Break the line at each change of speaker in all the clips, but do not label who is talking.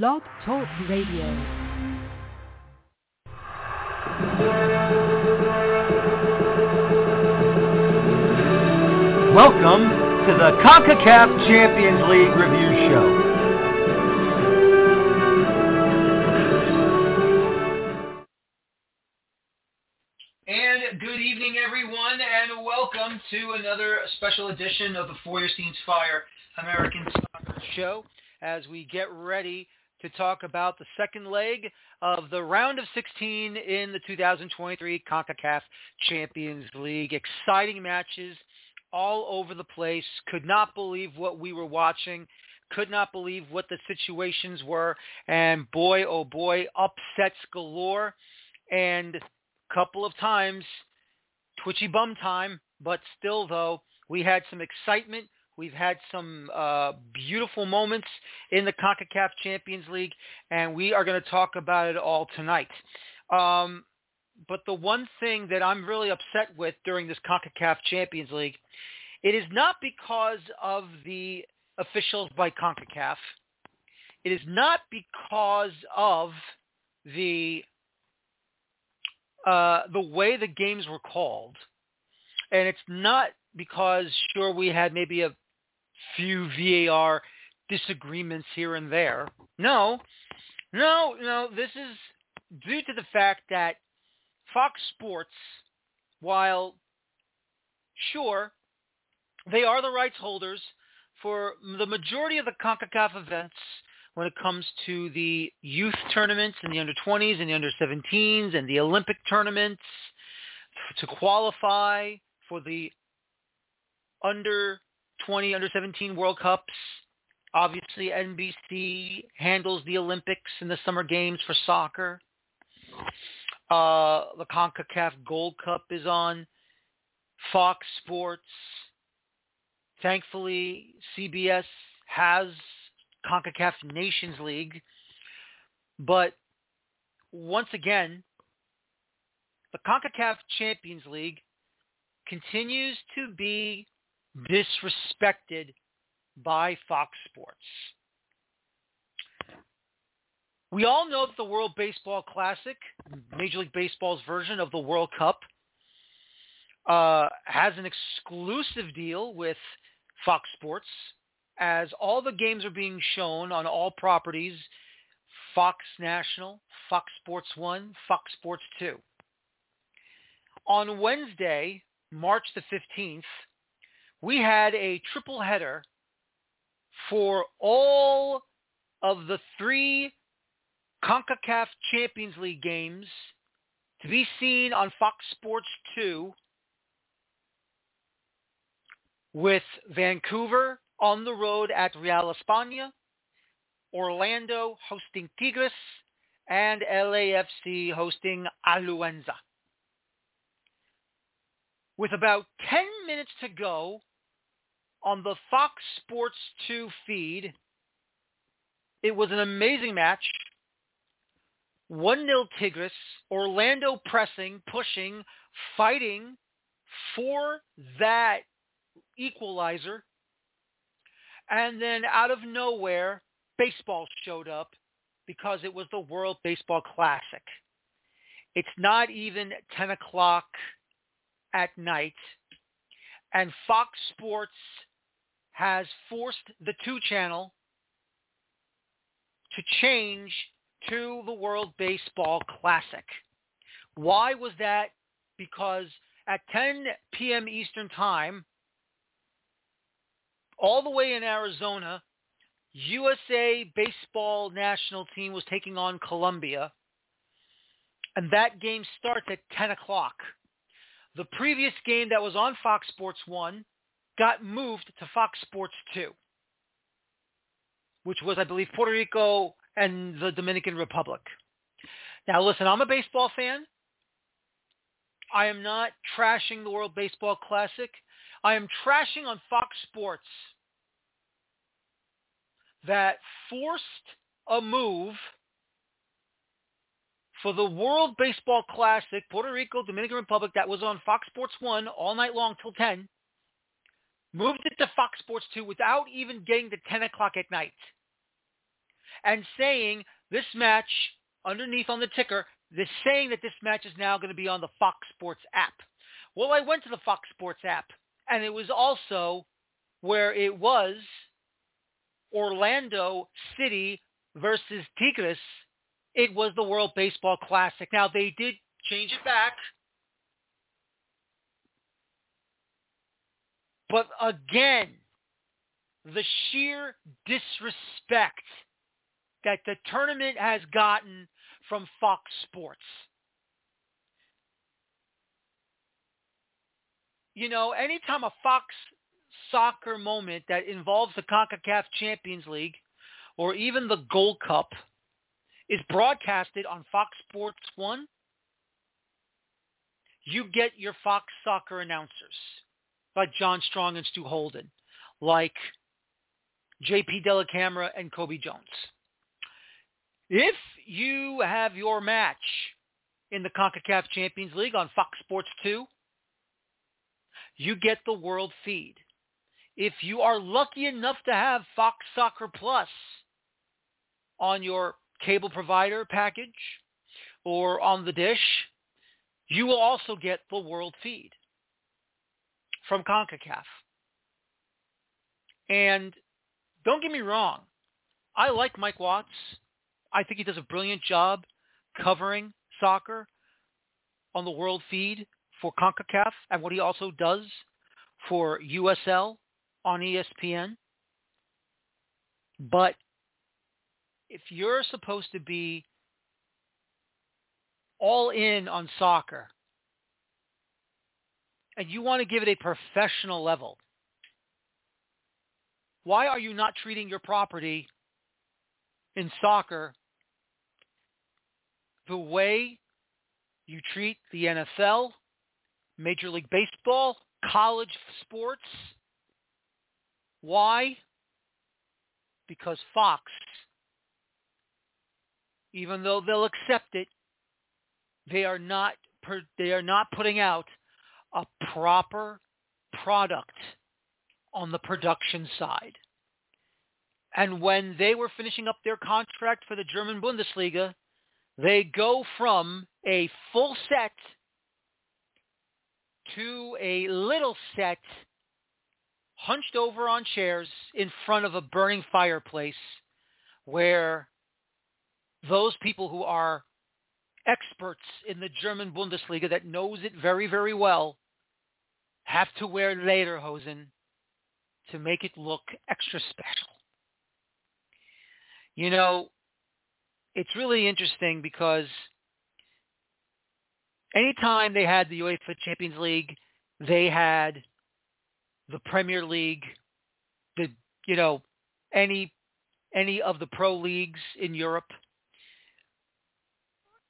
Blog Talk Radio.
Welcome to the CONCACAF Champions League Review Show.
And good evening, everyone, and welcome to another special edition of the Feuerstein's Fire American Soccer Show as we get ready to talk about the second leg of the round of 16 in the 2023 CONCACAF Champions League. Exciting matches all over the place. Could not believe what we were watching. Could not believe what the situations were. And boy, oh boy, upsets galore. And a couple of times, twitchy bum time. But still, though, we had some excitement. We've had some uh, beautiful moments in the CONCACAF Champions League, and we are going to talk about it all tonight. Um, but the one thing that I'm really upset with during this CONCACAF Champions League, it is not because of the officials by CONCACAF. It is not because of the uh, the way the games were called, and it's not because sure we had maybe a few VAR disagreements here and there. No, no, no. This is due to the fact that Fox Sports, while sure they are the rights holders for the majority of the CONCACAF events when it comes to the youth tournaments and the under 20s and the under 17s and the Olympic tournaments to qualify for the under 20, under 17 World Cups. Obviously, NBC handles the Olympics and the Summer Games for soccer. Uh, the CONCACAF Gold Cup is on Fox Sports. Thankfully, CBS has CONCACAF Nations League. But once again, the CONCACAF Champions League continues to be disrespected by Fox Sports. We all know that the World Baseball Classic, Major League Baseball's version of the World Cup, uh, has an exclusive deal with Fox Sports as all the games are being shown on all properties, Fox National, Fox Sports 1, Fox Sports 2. On Wednesday, March the 15th, we had a triple header for all of the three CONCACAF Champions League games to be seen on Fox Sports 2 with Vancouver on the road at Real España, Orlando hosting Tigres, and LAFC hosting Alianza. With about 10 minutes to go on the Fox Sports 2 feed, it was an amazing match. 1-0 Tigres, Orlando pressing, pushing, fighting for that equalizer. And then out of nowhere, baseball showed up because it was the World Baseball Classic. It's not even 10 o'clock at night. And Fox Sports has forced the two channel to change to the World Baseball Classic. Why was that? Because at 10 p.m. Eastern Time, all the way in Arizona, USA baseball national team was taking on Colombia, and that game starts at 10 o'clock. The previous game that was on Fox Sports 1 got moved to Fox Sports 2, which was, I believe, Puerto Rico and the Dominican Republic. Now, listen, I'm a baseball fan. I am not trashing the World Baseball Classic. I am trashing on Fox Sports that forced a move for the World Baseball Classic, Puerto Rico, Dominican Republic, that was on Fox Sports 1 all night long till 10, moved it to Fox Sports 2 without even getting to 10 o'clock at night. and saying this match underneath on the ticker, they're saying that this match is now going to be on the Fox Sports app. Well, I went to the Fox Sports app, and it was also where it was Orlando City versus Tigres. It was the World Baseball Classic. Now, they did change it back. But again, the sheer disrespect that the tournament has gotten from Fox Sports. You know, anytime a Fox soccer moment that involves the CONCACAF Champions League or even the Gold Cup is broadcasted on Fox Sports 1, you get your Fox soccer announcers like John Strong and Stu Holden, like JP Dellacamera and Cobi Jones. If you have your match in the CONCACAF Champions League on Fox Sports 2, you get the world feed. If you are lucky enough to have Fox Soccer Plus on your cable provider package or on the dish, you will also get the world feed from CONCACAF. And don't get me wrong, I like Mike Watts. I think he does a brilliant job covering soccer on the world feed for CONCACAF and what he also does for USL on ESPN. But if you're supposed to be all in on soccer and you want to give it a professional level, why are you not treating your property in soccer the way you treat the NFL, Major League Baseball, college sports? Why? Because Fox, even though they'll accept it, they are not they are not putting out a proper product on the production side. And when they were finishing up their contract for the German Bundesliga, they go from a full set to a little set hunched over on chairs in front of a burning fireplace where those people who are experts in the German Bundesliga that knows it very, very well have to wear lederhosen to make it look extra special. You know, it's really interesting because anytime they had the UEFA Champions League, they had the Premier League, the you know, any any of the pro leagues in Europe.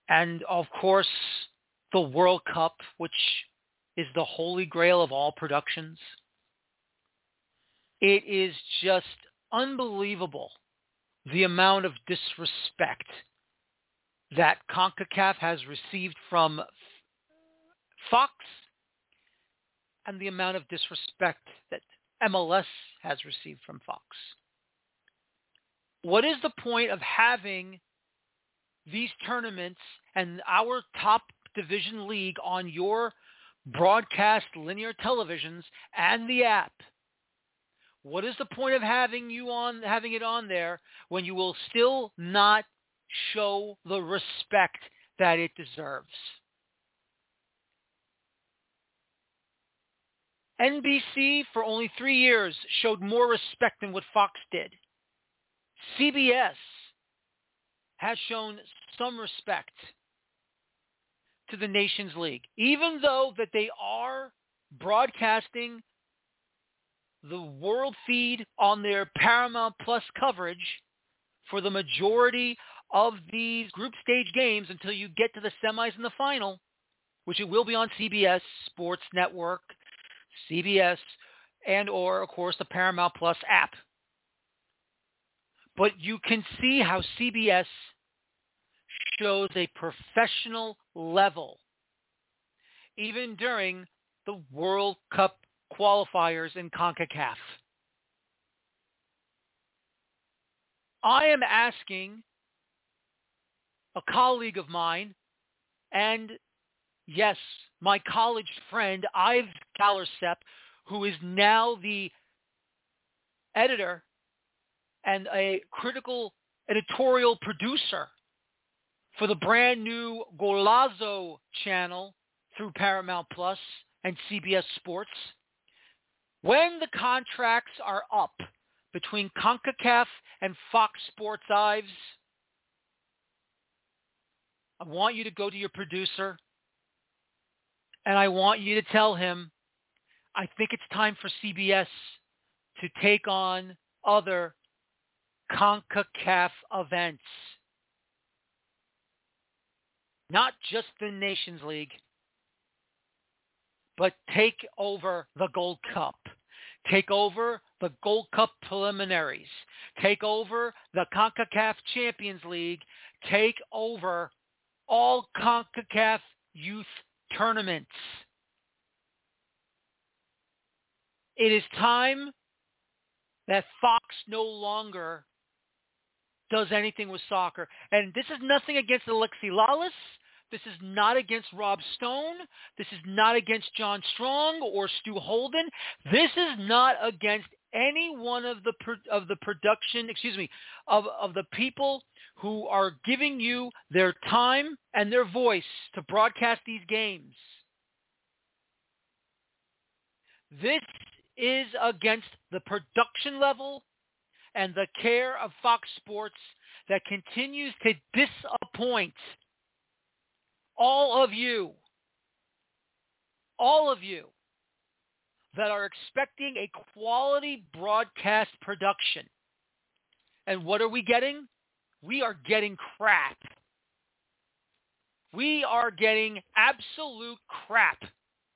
And of course, the World Cup, which is the holy grail of all productions. It is just unbelievable the amount of disrespect that CONCACAF has received from Fox and the amount of disrespect that MLS has received from Fox. What is the point of having these tournaments and our top division league on your broadcast linear televisions and the app what is the point of having you on having it on there when you will still not show the respect that it deserves? NBC for only three years showed more respect than what Fox did. CBS has shown some respect to the Nations League, even though that they are broadcasting the world feed on their Paramount Plus coverage for the majority of these group stage games until you get to the semis and the final, which it will be on CBS Sports Network, CBS, and or, of course, the Paramount Plus app. But you can see how CBS shows a professional level even during the World Cup qualifiers in CONCACAF. I am asking a colleague of mine and yes, my college friend, Ives Galarcep, who is now the editor and a critical editorial producer for the brand new Golazo channel through Paramount Plus and CBS Sports. When the contracts are up between CONCACAF and Fox Sports Ives, I want you to go to your producer and I want you to tell him, I think it's time for CBS to take on other CONCACAF events. Not just the Nations League, but take over the Gold Cup. Take over the Gold Cup preliminaries. Take over the CONCACAF Champions League. Take over all CONCACAF youth tournaments. It is time that Fox no longer does anything with soccer. And this is nothing against Alexi Lalas. This is not against Rob Stone. This is not against John Strong or Stu Holden. This is not against any one of the of the production, excuse me, of of the people who are giving you their time and their voice to broadcast these games. This is against the production level and the care of Fox Sports that continues to disappoint all of you, all of you that are expecting a quality broadcast production. And what are we getting? We are getting crap. We are getting absolute crap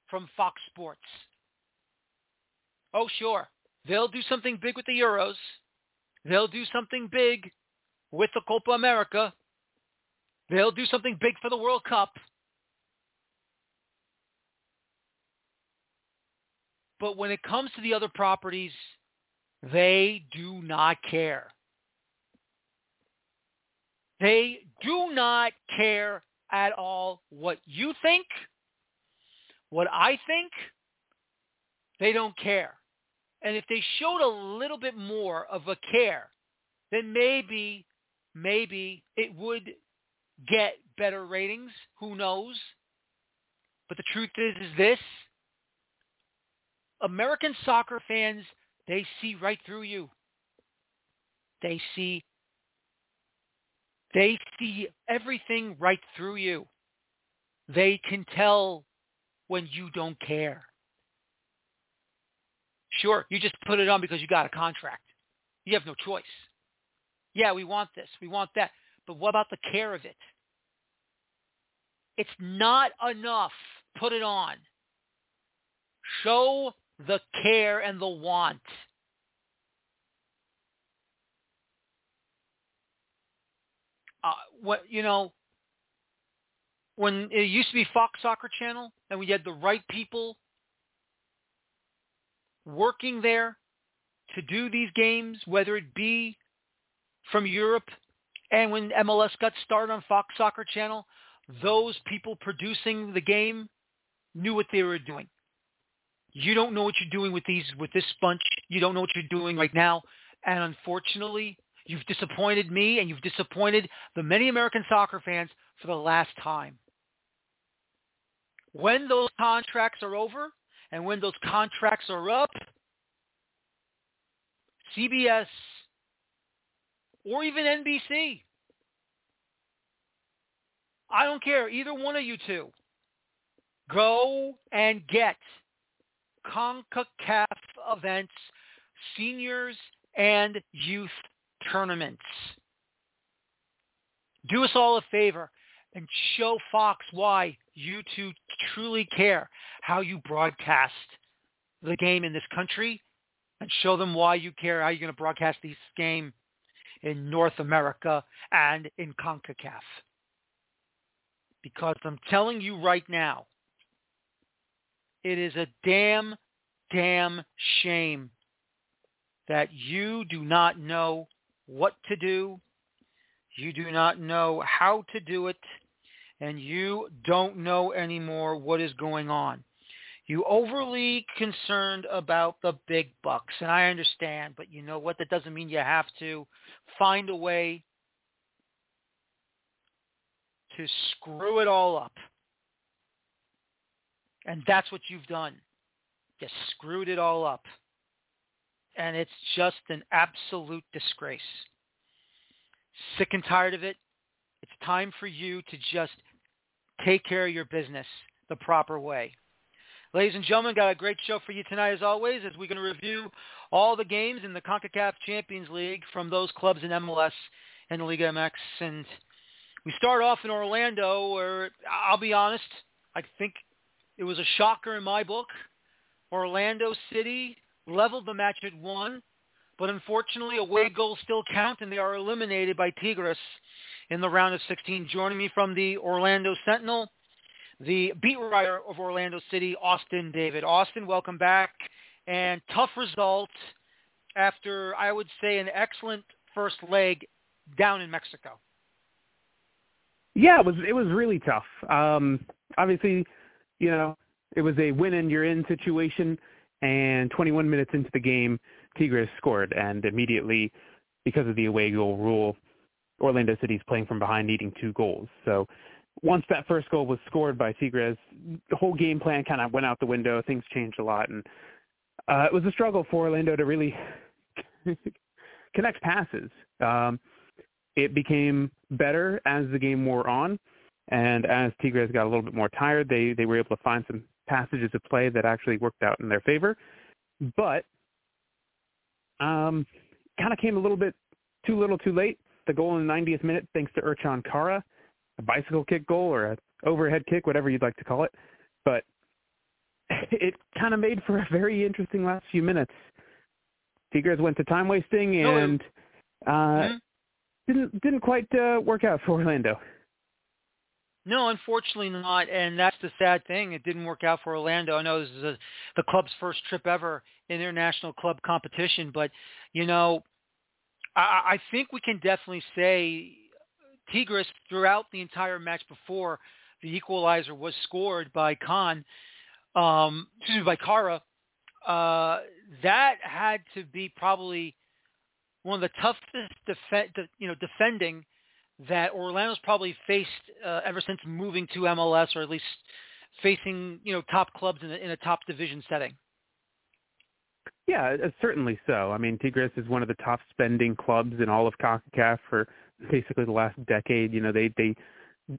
from Fox Sports. Oh, sure. They'll do something big with the Euros. They'll do something big with the Copa America. They'll do something big for the World Cup. But when it comes to the other properties, they do not care. They do not care at all what you think, what I think. They don't care. And if they showed a little bit more of a care, then maybe, maybe it would get better ratings. Who knows? But the truth is, is this. American soccer fans, they see right through you. They see they see everything right through you. They can tell when you don't care. Sure, you just put it on because you got a contract. You have no choice. Yeah, we want this. We want that. But what about the care of it? It's not enough. Put it on. Show the care and the want. Uh, what you know, when it used to be Fox Soccer Channel, and we had the right people working there to do these games, whether it be from Europe, and when MLS got started on Fox Soccer Channel, those people producing the game knew what they were doing. You don't know what you're doing with these with this bunch. You don't know what you're doing right now. And unfortunately, you've disappointed me and you've disappointed the many American soccer fans for the last time. When those contracts are over and when those contracts are up, CBS or even NBC I don't care. Either one of you two. Go and get CONCACAF events, seniors and youth tournaments. Do us all a favor and show Fox why you two truly care how you broadcast the game in this country and show them why you care how you're going to broadcast this game in North America and in CONCACAF because I'm telling you right now, it is a damn, damn shame that you do not know what to do. You do not know how to do it. And you don't know anymore what is going on. You overly concerned about the big bucks, and I understand, but you know what? That doesn't mean you have to find a way to screw it all up. And that's what you've done. You screwed it all up. And it's just an absolute disgrace. Sick and tired of it. It's time for you to just take care of your business the proper way. Ladies and gentlemen, got a great show for you tonight as always as we're going to review all the games in the CONCACAF Champions League from those clubs in MLS and Liga MX. And we start off in Orlando where, I'll be honest, I think it was a shocker in my book. Orlando City leveled the match at one, but unfortunately away goals still count and they are eliminated by Tigres in the round of 16. Joining me from the Orlando Sentinel, the beat writer of Orlando City, Austin David. Austin, welcome back. And tough result after, I would say, an excellent first leg down in Mexico.
Yeah, it was it was really tough. Um, obviously, you know, it was a win and you're in situation. And 21 minutes into the game, Tigres scored, and immediately, because of the away goal rule, Orlando City's playing from behind, needing two goals. So once that first goal was scored by Tigres, the whole game plan kind of went out the window. Things changed a lot, and uh, it was a struggle for Orlando to really connect passes. Um, it became better as the game wore on, and as Tigres got a little bit more tired, they they were able to find some passages of play that actually worked out in their favor. But um, kind of came a little bit too little, too late. The goal in the 90th minute, thanks to Ercan Kara, a bicycle kick goal or a overhead kick, whatever you'd like to call it. But it kind of made for a very interesting last few minutes. Tigres went to time wasting and uh, mm-hmm. didn't didn't quite uh, work out for Orlando.
No, unfortunately not, and that's the sad thing. It didn't work out for Orlando. I know this is a, the club's first trip ever in international club competition, but you know, I, I think we can definitely say Tigres throughout the entire match before the equalizer was scored by Khan, um, excuse me, by Kara. Uh, that had to be probably one of the toughest def- you know defending that Orlando's probably faced uh, ever since moving to MLS, or at least facing you know top clubs in a, in a top division setting.
Yeah, uh, certainly so. I mean, Tigres is one of the top spending clubs in all of CONCACAF for basically the last decade. You know, they they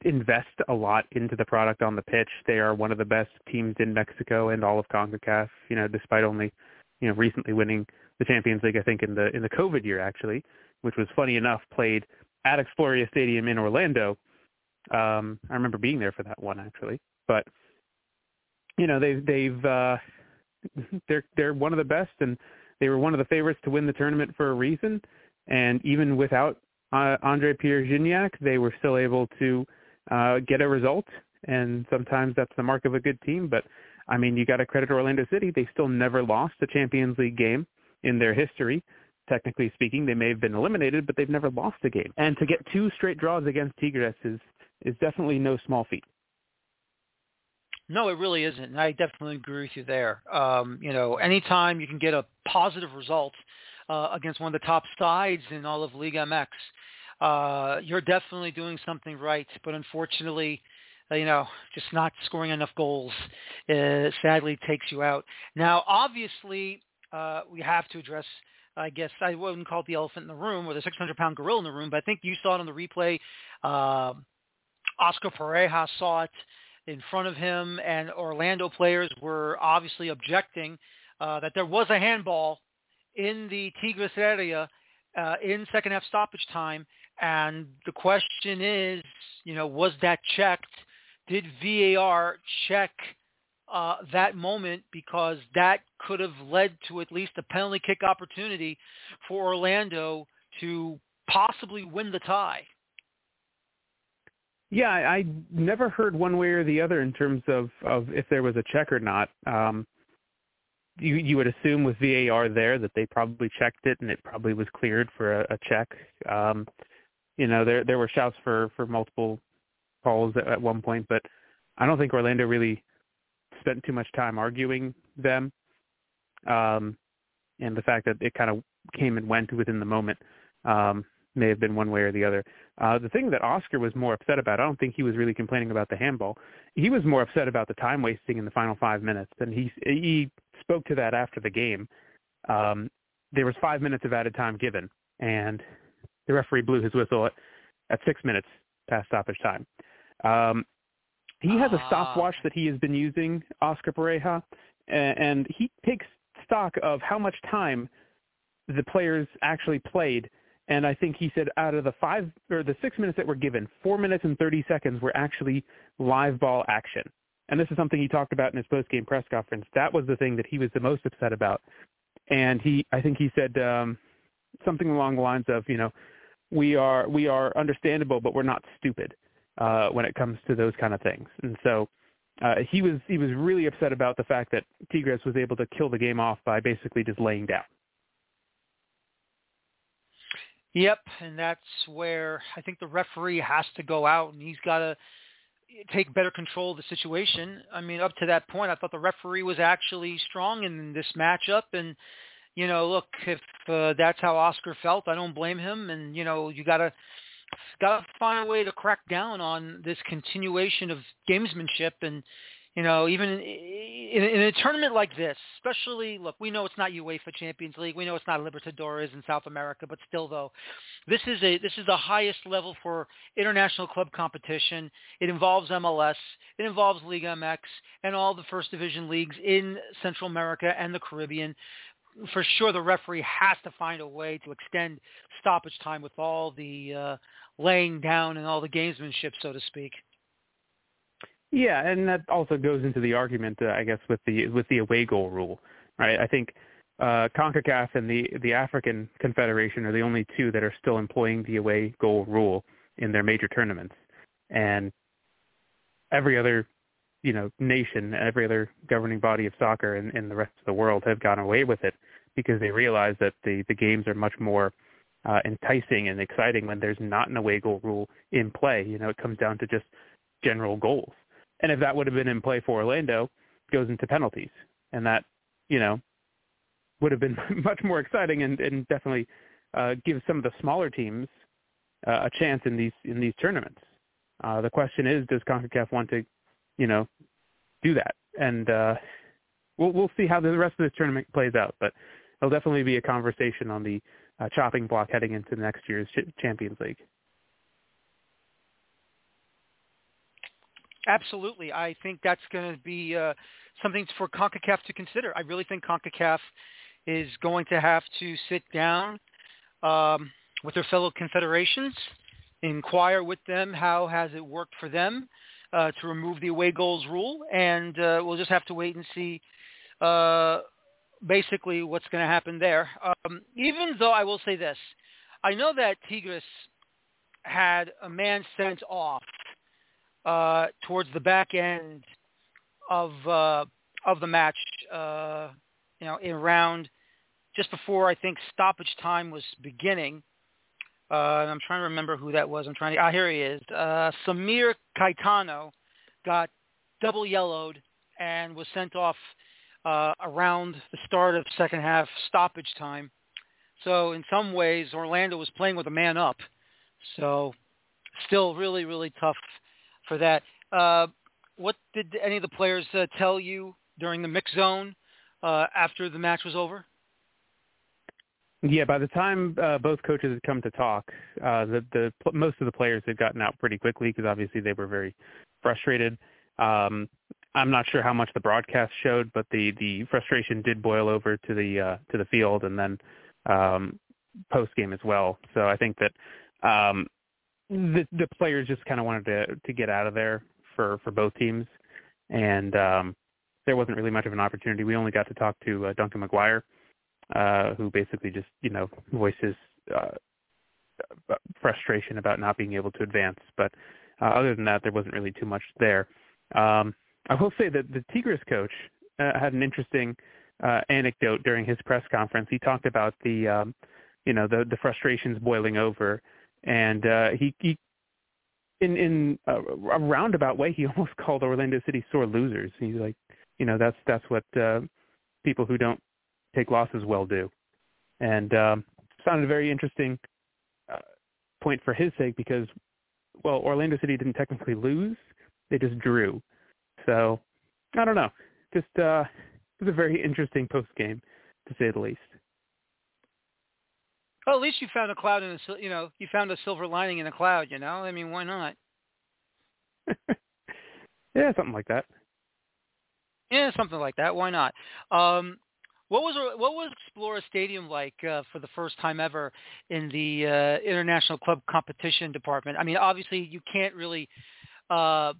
invest a lot into the product on the pitch. They are one of the best teams in Mexico and all of CONCACAF. You know, despite only you know recently winning the Champions League, I think in the in the COVID year actually, which was funny enough played at Exploria Stadium in Orlando. Um, I remember being there for that one actually, but you know they've they've uh, they're they're one of the best and they were one of the favorites to win the tournament for a reason. And even without uh, Andre Pierre Gignac, they were still able to uh, get a result. And sometimes that's the mark of a good team. But I mean, you got to credit Orlando City. They still never lost a Champions League game in their history. Technically speaking, they may have been eliminated, but they've never lost a game. And to get two straight draws against Tigres is is definitely no small feat.
No, it really isn't. And I definitely agree with you there. Um, you know, anytime you can get a positive result uh, against one of the top sides in all of Liga MX, uh, you're definitely doing something right. But unfortunately, uh, you know, just not scoring enough goals uh, sadly takes you out. Now, obviously, uh, we have to address I guess I wouldn't call it the elephant in the room or the 600-pound gorilla in the room, but I think you saw it on the replay. Uh, Oscar Pareja saw it in front of him, and Orlando players were obviously objecting uh, that there was a handball in the Tigres area uh, in second half stoppage time. And the question is, you know, was that checked? Did VAR check uh, that moment because that could have led to at least a penalty kick opportunity for Orlando to possibly win the tie?
Yeah, I, I never heard one way or the other in terms of, of if there was a check or not. Um, you you would assume with VAR there that they probably checked it and it probably was cleared for a, a check. Um, you know, there there were shouts for for multiple calls at, at one point, but I don't think Orlando really spent too much time arguing them. Um, and the fact that it kind of came and went within the moment um, may have been one way or the other. Uh, the thing that Oscar was more upset about, I don't think he was really complaining about the handball. He was more upset about the time wasting in the final five minutes, and he he spoke to that after the game. Um, there was five minutes of added time given, and the referee blew his whistle at, at six minutes past stoppage time. Um, he has a stopwatch that he has been using, Oscar Pareja, and, and he takes stock of how much time the players actually played. And I think he said out of the five or the six minutes that were given, four minutes and 30 seconds were actually live ball action. And this is something he talked about in his post-game press conference. That was the thing that he was the most upset about. And he, I think he said um, something along the lines of, you know, we are we are understandable, but we're not stupid uh, when it comes to those kind of things. And so uh, he was he was really upset about the fact that Tigres was able to kill the game off by basically just laying down.
Yep, and that's where I think the referee has to go out and he's got to take better control of the situation. I mean, up to that point, I thought the referee was actually strong in this matchup, and you know, look, if uh, that's how Oscar felt, I don't blame him. And you know, you gotta got to find a way to crack down on this continuation of gamesmanship and you know even in, in, in a tournament like this especially look we know it's not UEFA Champions League. We know it's not Libertadores in South America but still though this is a this is the highest level for international club competition. It involves MLS it involves Liga MX and all the first division leagues in Central America and the Caribbean. For sure the referee has to find a way to extend stoppage time with all the uh, laying down and all the gamesmanship, so to speak.
Yeah, and that also goes into the argument, uh, I guess, with the with the away goal rule, right? I think uh, CONCACAF and the the African Confederation are the only two that are still employing the away goal rule in their major tournaments, and every other you know nation, every other governing body of soccer in, in the rest of the world have gone away with it because they realize that the the games are much more uh, enticing and exciting when there's not an away goal rule in play. You know, it comes down to just general goals. And if that would have been in play for Orlando, goes into penalties, and that you know would have been much more exciting and, and definitely uh, give some of the smaller teams uh, a chance in these in these tournaments. Uh, the question is, does CONCACAF want to, you know, do that? And uh, we'll we'll see how the rest of this tournament plays out. But it'll definitely be a conversation on the uh, chopping block heading into next year's Champions League.
Absolutely. I think that's going to be uh, something for CONCACAF to consider. I really think CONCACAF is going to have to sit down um, with their fellow confederations, inquire with them how has it worked for them uh, to remove the away goals rule, and uh, we'll just have to wait and see uh, basically what's going to happen there. Um, even though I will say this, I know that Tigres had a man sent off uh, towards the back end of uh, of the match, uh, you know, in round just before I think stoppage time was beginning. Uh, I'm trying to remember who that was. I'm trying to. Ah, here he is. Uh, Samir Caetano got double yellowed and was sent off uh, around the start of second half stoppage time. So in some ways, Orlando was playing with a man up. So still really, really tough for that. Uh, what did any of the players uh, tell you during the mix zone uh, after the match was over?
Yeah, by the time uh, both coaches had come to talk, uh, the, the most of the players had gotten out pretty quickly because obviously they were very frustrated. Um, I'm not sure how much the broadcast showed, but the the frustration did boil over to the uh, to the field and then um, post game as well. So I think that um, the the players just kind of wanted to to get out of there for for both teams, and um, there wasn't really much of an opportunity. We only got to talk to uh, Duncan McGuire, uh, who basically just you know voices uh, frustration about not being able to advance. But uh, other than that, there wasn't really too much there. Um, I will say that the Tigres coach uh, had an interesting uh, anecdote during his press conference. He talked about the um, you know the the frustrations boiling over, and uh, he he in in a, a roundabout way he almost called Orlando City sore losers. He's like, you know, that's that's what uh, people who don't take losses well do, and um, sounded a very interesting uh, point for his sake because well, Orlando City didn't technically lose; they just drew. So I don't know. Just uh, it was a very interesting post game, to say the least.
Well, at least you found a cloud in a you know you found a silver lining in a cloud. You know, I mean, why not?
yeah, something like that.
Yeah, something like that. Why not? Um, what was what was Exploria Stadium like uh, for the first time ever in the uh, international club competition department? I mean, obviously you can't really, uh,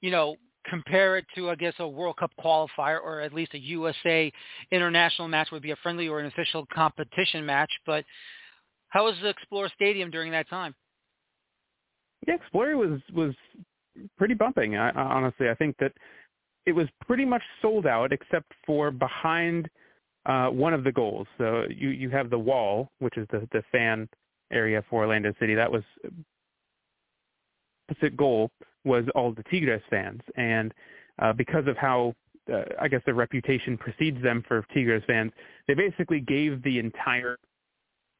you know, compare it to I guess a World Cup qualifier or at least a USA international match would be a friendly or an official competition match. But how was Exploria Stadium during that time?
Yeah, Exploria was was pretty bumping. I, honestly, I think that it was pretty much sold out except for behind uh, one of the goals. So you you have the wall, which is the the fan area for Orlando City. That was opposite goal was all the Tigres fans, and uh, because of how uh, I guess the reputation precedes them for Tigres fans, they basically gave the entire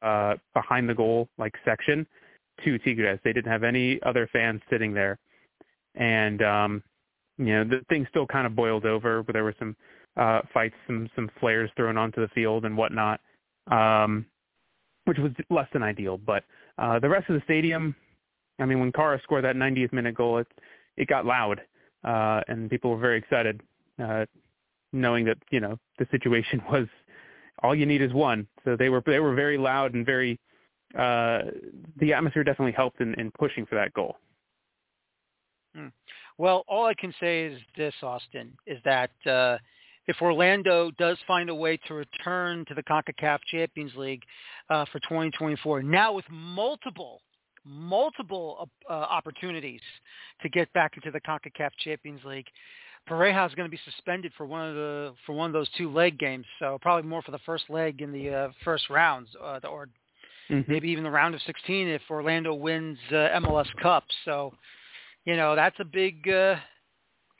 uh, behind the goal like section to Tigres. They didn't have any other fans sitting there, and um, you know, the thing still kind of boiled over. But there were some uh, fights, some some flares thrown onto the field and whatnot, um, which was less than ideal. But uh, the rest of the stadium, I mean, when Kara scored that 90th minute goal, it it got loud, uh, and people were very excited, uh, knowing that you know the situation was all you need is one. So they were they were very loud and very. Uh, the atmosphere definitely helped in, in pushing for that goal.
Hmm. Well, all I can say is this, Austin, is that uh, if Orlando does find a way to return to the CONCACAF Champions League uh, for 2024, now with multiple, multiple uh, opportunities to get back into the CONCACAF Champions League, Pareja is going to be suspended for one of the for one of those two leg games. So probably more for the first leg in the uh, first rounds, uh, or mm-hmm. maybe even the round of 16 if Orlando wins uh, MLS Cup. So you know that's a big uh,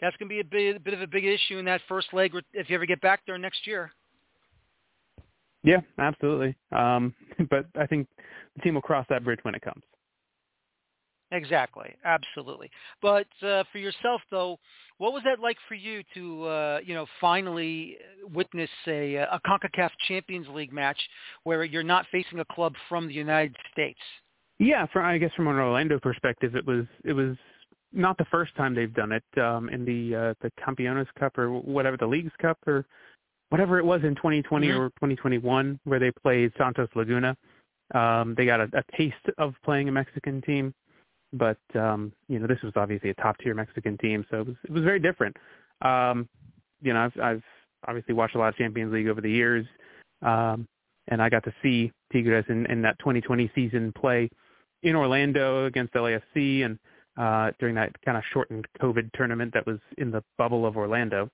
that's going to be a bit, a bit of a big issue in that first leg if you ever get back there next year.
Yeah, absolutely. Um, but I think the team will cross that bridge when it comes.
Exactly, absolutely. But uh, for yourself, though, what was that like for you to, uh, you know, finally witness a, a CONCACAF Champions League match where you're not facing a club from the United States?
Yeah, from I guess from an Orlando perspective, it was it was not the first time they've done it um, in the uh, the Campeones Cup or whatever the Leagues Cup or whatever it was in 2020 mm-hmm. or 2021 where they played Santos Laguna. Um, they got a, a taste of playing a Mexican team, but um, you know this was obviously a top tier Mexican team, so it was it was very different. Um, you know, I've, I've obviously watched a lot of Champions League over the years, um, and I got to see Tigres in, in that 2020 season play in Orlando against LAFC and uh, during that kind of shortened COVID tournament that was in the bubble of Orlando,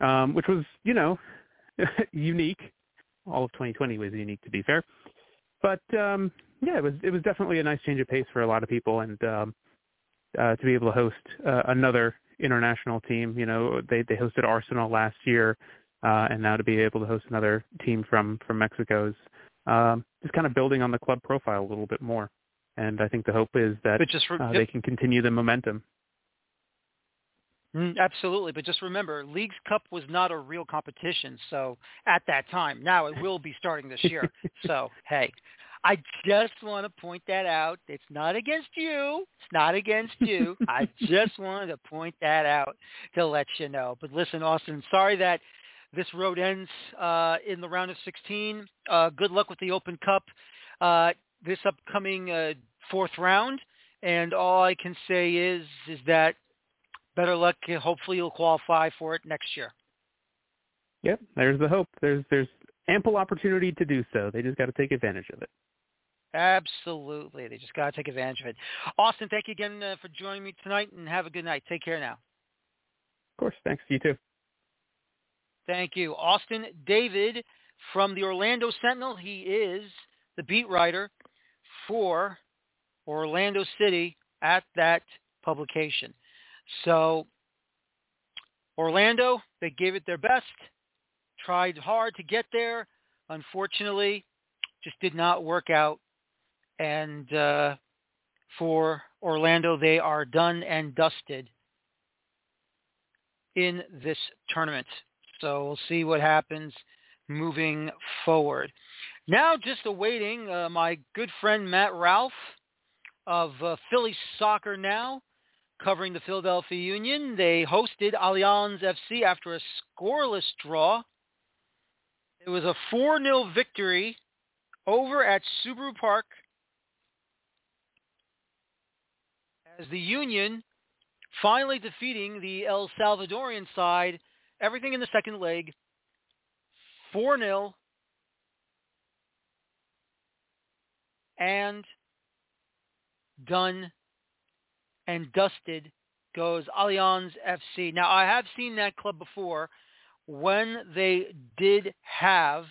um, which was, you know, unique. All of 2020 was unique, to be fair. But um, yeah, it was it was definitely a nice change of pace for a lot of people, and um, uh, to be able to host uh, another international team. You know, they they hosted Arsenal last year, uh, and now to be able to host another team from from Mexico's um, just kind of building on the club profile a little bit more and I think the hope is that re- uh, they can continue the momentum.
Mm, absolutely, but just remember, Leagues Cup was not a real competition. So at that time, now it will be starting this year. so hey, I just want to point that out. It's not against you. It's not against you. I just wanted to point that out to let you know. But listen, Austin, sorry that this road ends uh, in the round of 16. Uh, good luck with the Open Cup. Uh, this upcoming uh, fourth round. And all I can say is is that better luck. Hopefully, you'll qualify for it next year.
Yep, there's the hope. There's there's ample opportunity to do so. They just got to take advantage of it.
Absolutely, they just got to take advantage of it. Austin, thank you again uh, for joining me tonight, and have a good night. Take care now.
Of course, thanks. You too.
Thank you. Austin David from the Orlando Sentinel. He is the beat writer for Orlando City at that publication. So Orlando, they gave it their best, tried hard to get there. Unfortunately, just did not work out. And uh, for Orlando, they are done and dusted in this tournament. So we'll see what happens moving forward. Now just awaiting uh, my good friend Matt Ralph of uh, Philly Soccer Now covering the Philadelphia Union. They hosted Alianza FC after a scoreless draw. It was a 4-0 victory over at Subaru Park as the Union finally defeating the El Salvadorian side, everything in the second leg, 4-0. And done and dusted goes Alianza FC. Now, I have seen that club before when they did have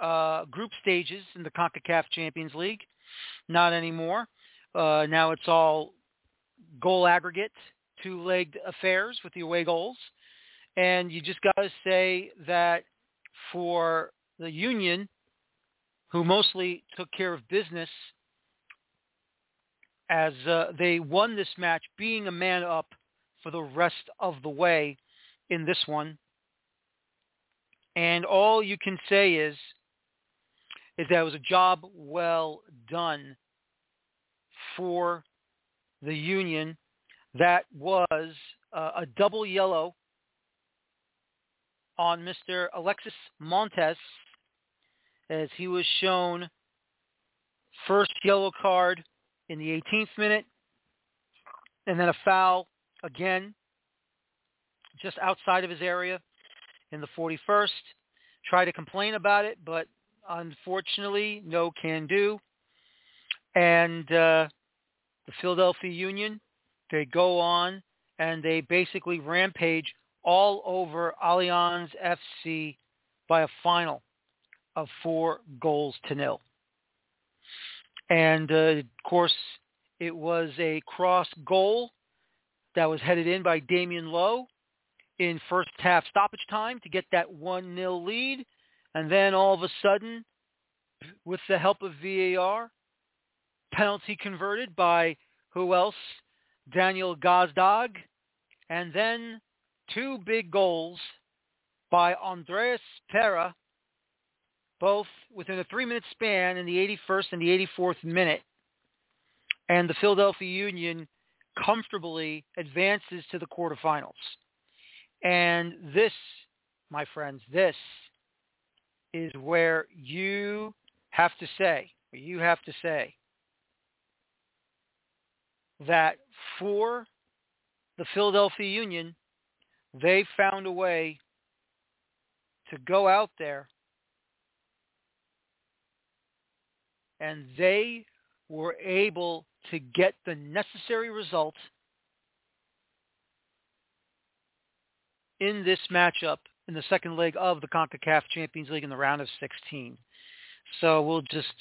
uh, group stages in the CONCACAF Champions League. Not anymore. Uh, now it's all goal aggregate, two-legged affairs with the away goals. And you just got to say that for the Union, who mostly took care of business as uh, they won this match, being a man up for the rest of the way in this one. And all you can say is, is that it was a job well done for the Union. That was uh, a double yellow on Mr. Alexis Montes as he was shown first yellow card in the 18th minute, and then a foul again just outside of his area in the 41st. Try to complain about it, but unfortunately, no can do. And uh, the Philadelphia Union, they go on and they basically rampage all over Alianza FC by a final of four goals to nil. And uh, of course, it was a cross goal that was headed in by Damion Lowe in first half stoppage time to get that 1-0 lead. And then all of a sudden, with the help of VAR, penalty converted by who else? Daniel Gazdag. And then two big goals by Andreas Pereira both within a three-minute span in the 81st and the 84th minute. And the Philadelphia Union comfortably advances to the quarterfinals. And this, my friends, this is where you have to say, you have to say that for the Philadelphia Union, they found a way to go out there and they were able to get the necessary results in this matchup in the second leg of the CONCACAF Champions League in the round of 16. So we'll just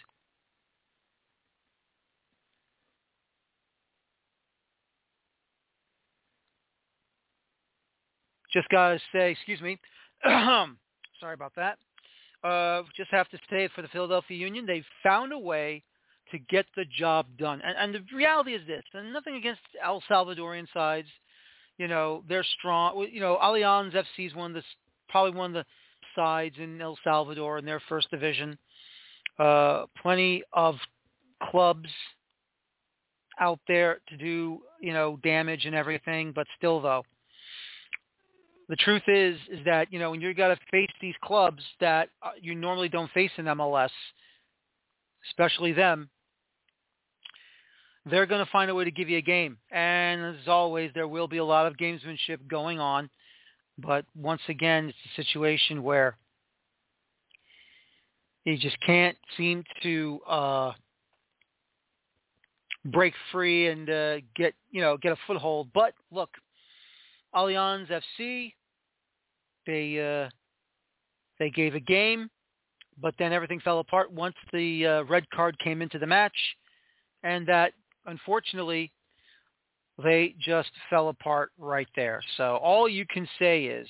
just gotta say, excuse me, sorry about that uh, just have to say for the Philadelphia Union. They found a way to get the job done. And, and the reality is this, and nothing against El Salvadorian sides. You know, they're strong. You know, Alianza FC is one of the, probably one of the sides in El Salvador in their first division. Uh, plenty of clubs out there to do, you know, damage and everything, but still though, the truth is is that you know when you got to face these clubs that uh, you normally don't face in MLS, especially them, they're going to find a way to give you a game. And as always, there will be a lot of gamesmanship going on. But once again, it's a situation where you just can't seem to uh, break free and uh, get you know get a foothold. But look, Alianza FC, They uh, they gave a game, but then everything fell apart once the uh, red card came into the match, and that unfortunately they just fell apart right there. So all you can say is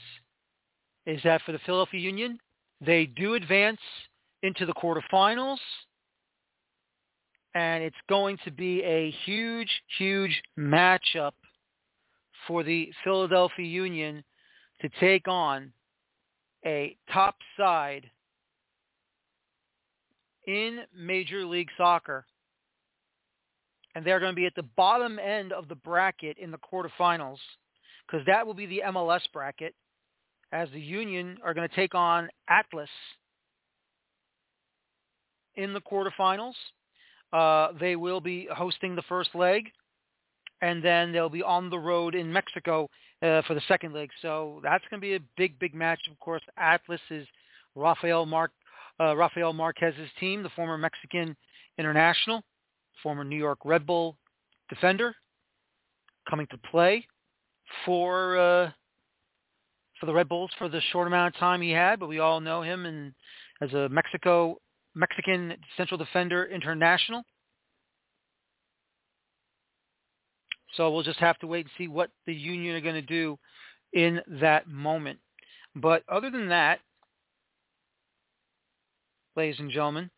is that for the Philadelphia Union, they do advance into the quarterfinals, and it's going to be a huge, huge matchup for the Philadelphia Union to take on a top side in Major League Soccer. And they're going to be at the bottom end of the bracket in the quarterfinals because that will be the MLS bracket as the Union are going to take on Atlas in the quarterfinals. Uh, they will be hosting the first leg, and then they'll be on the road in Mexico uh, for the second leg. So that's going to be a big, big match. Of course, Atlas is Rafael, Mar- uh, Rafael Marquez's team, the former Mexican international, former New York Red Bull defender, coming to play for uh, for the Red Bulls for the short amount of time he had. But we all know him and as a Mexico Mexican central defender international. So we'll just have to wait and see what the Union are going to do in that moment. But other than that, ladies and gentlemen,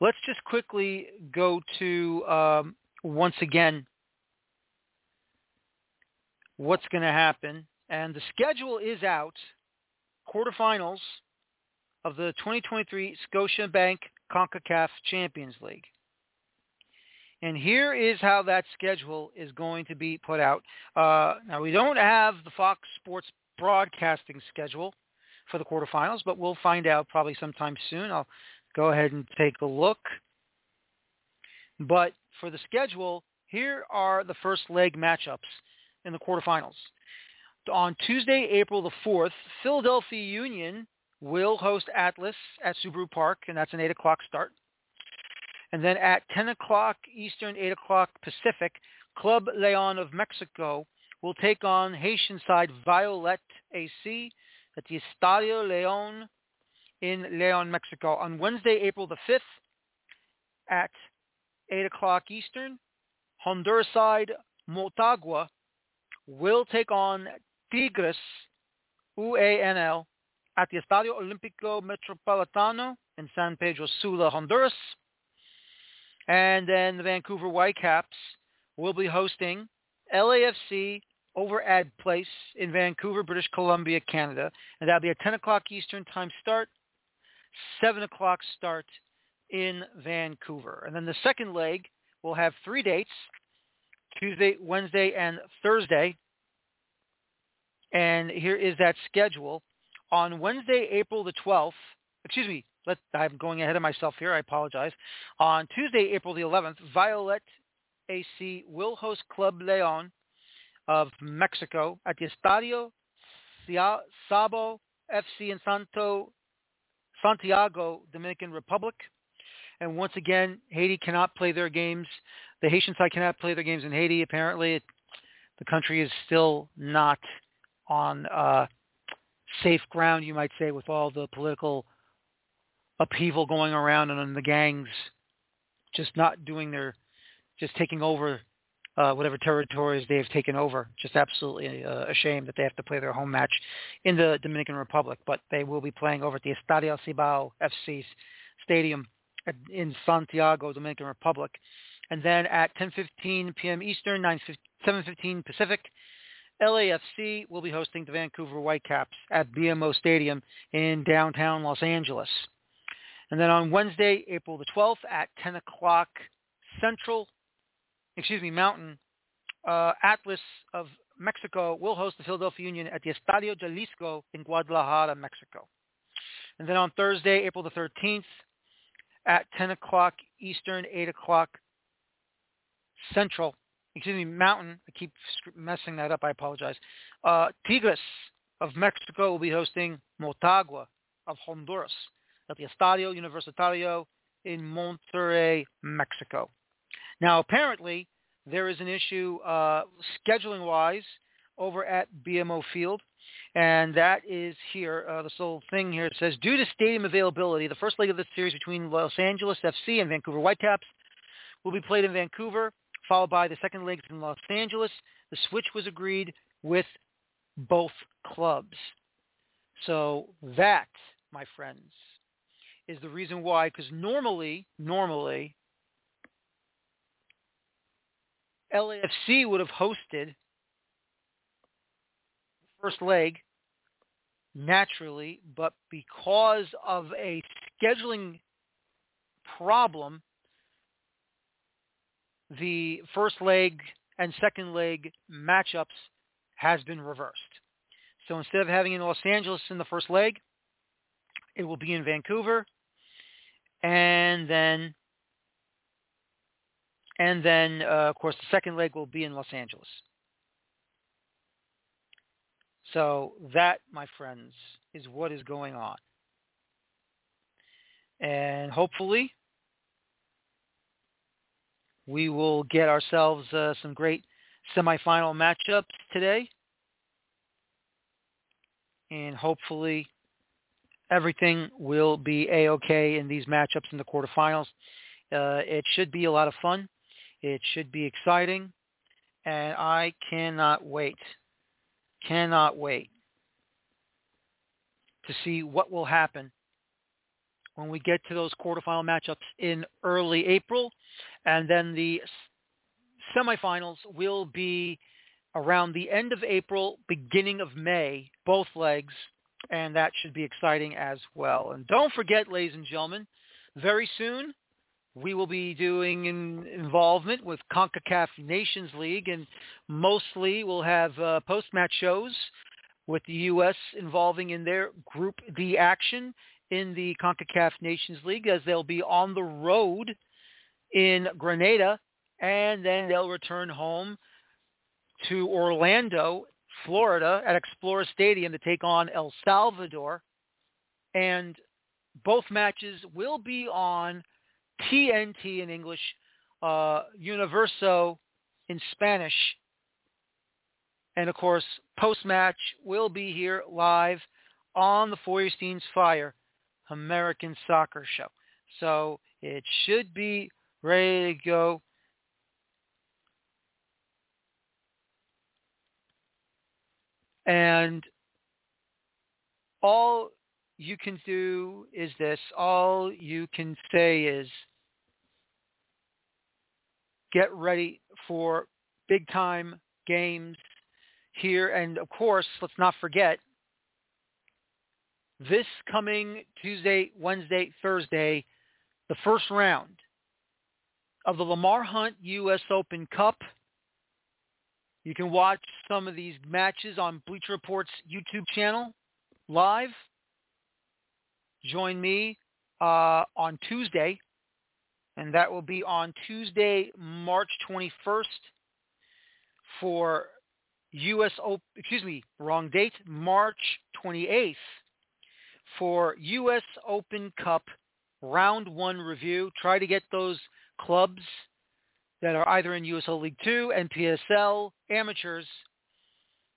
let's just quickly go to um, once again what's going to happen. And the schedule is out. Quarterfinals of the 2023 Scotiabank CONCACAF Champions League. And here is how that schedule is going to be put out. Uh, now, we don't have the Fox Sports broadcasting schedule for the quarterfinals, but we'll find out probably sometime soon. I'll go ahead and take a look. But for the schedule, here are the first leg matchups in the quarterfinals. On Tuesday, April the 4th, Philadelphia Union will host Atlas at Subaru Park, and that's an 8 o'clock start. And then at 10 o'clock Eastern, 8 o'clock Pacific, Club Leon of Mexico will take on Haitian side Violette AC at the Estadio Leon in Leon, Mexico. On Wednesday, April the 5th at 8 o'clock Eastern, Honduras side Motagua will take on Tigres UANL at the Estadio Olímpico Metropolitano in San Pedro Sula, Honduras. And then the Vancouver Whitecaps will be hosting LAFC over at Place in Vancouver, British Columbia, Canada. And that'll be a 10 o'clock Eastern time start, 7 o'clock start in Vancouver. And then the second leg will have three dates, Tuesday, Wednesday, and Thursday. And here is that schedule. On Wednesday, April the 12th, excuse me, let, I'm going ahead of myself here. I apologize. On Tuesday, April the 11th, Violette AC will host Club Leon of Mexico at the Estadio Cibao FC in Santo Santiago, Dominican Republic. And once again, Haiti cannot play their games. The Haitian side cannot play their games in Haiti. Apparently, it, the country is still not on uh, safe ground, you might say, with all the political upheaval going around and the gangs just not doing their, just taking over uh, whatever territories they've taken over. Just absolutely uh, a shame that they have to play their home match in the Dominican Republic, but they will be playing over at the Estadio Cibao FC Stadium in Santiago, Dominican Republic. And then at 10:15 p.m. Eastern, 7:15 Pacific, LAFC will be hosting the Vancouver Whitecaps at BMO Stadium in downtown Los Angeles. And then on Wednesday, April the 12th at 10 o'clock Central, excuse me, Mountain, uh, Atlas of Mexico will host the Philadelphia Union at the Estadio Jalisco in Guadalajara, Mexico. And then on Thursday, April the 13th at 10 o'clock Eastern, 8 o'clock Central, excuse me, Mountain. I keep messing that up. I apologize. Uh, Tigres of Mexico will be hosting Motagua of Honduras at the Estadio Universitario in Monterrey, Mexico. Now, apparently, there is an issue uh, scheduling-wise over at BMO Field. And that is here, uh, this little thing here. Says, due to stadium availability, the first leg of the series between Los Angeles FC and Vancouver Whitecaps will be played in Vancouver, followed by the second legs in Los Angeles. The switch was agreed with both clubs. So that, my friends, is the reason why, because normally, normally, LAFC would have hosted first leg naturally, but because of a scheduling problem, the first leg and second leg matchups has been reversed. So instead of having in Los Angeles in the first leg, it will be in Vancouver, and then and then uh, of course the second leg will be in Los Angeles. So that, my friends, is what is going on. And hopefully we will get ourselves uh, some great semifinal matchups today. And hopefully everything will be A-OK in these matchups in the quarterfinals. Uh, it should be a lot of fun. It should be exciting. And I cannot wait Cannot wait to see what will happen when we get to those quarterfinal matchups in early April. And then the semifinals will be around the end of April, beginning of May, both legs, and that should be exciting as well. And don't forget, ladies and gentlemen, very soon we will be doing in involvement with CONCACAF Nations League, and mostly we'll have uh, post-match shows with the U.S. involving in their Group D action in the CONCACAF Nations League as they'll be on the road in Grenada, and then they'll return home to Orlando, Florida at Exploria Stadium to take on El Salvador. And both matches will be on TNT in English, uh, Universo in Spanish. And of course, post-match will be here live on the Feuerstein's Fire American Soccer Show. So it should be ready to go. And all you can do is this. All you can say is get ready for big time games here. And of course, let's not forget this coming Tuesday, Wednesday, Thursday, the first round of the Lamar Hunt U.S. Open Cup. You can watch some of these matches on Bleacher Report's YouTube channel live. Join me uh, on Tuesday and that will be on Tuesday, March 21st for U.S. Open, excuse me, wrong date, March 28th for U.S. Open Cup round one review. Try to get those clubs that are either in USL League Two and PSL amateurs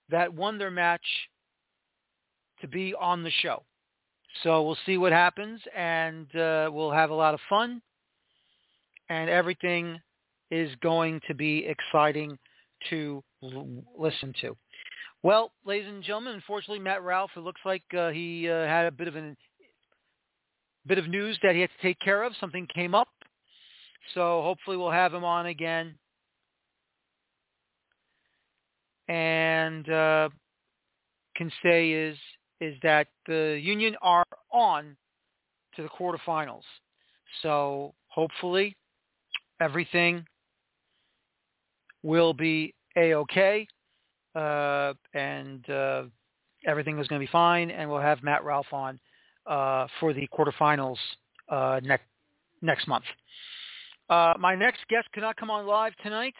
that won their match to be on the show. So we'll see what happens, and uh, we'll have a lot of fun and everything is going to be exciting to l- listen to. Well, ladies and gentlemen, unfortunately, Matt Ralph, it looks like uh, he uh, had a bit of an bit of news that he had to take care of. Something came up, so hopefully we'll have him on again. And uh, can say is is that the Union are on to the quarterfinals. So hopefully everything will be a-okay, uh, and uh, everything is going to be fine, and we'll have Matt Ralph on uh, for the quarterfinals uh, next next month. Uh, my next guest could not come on live tonight.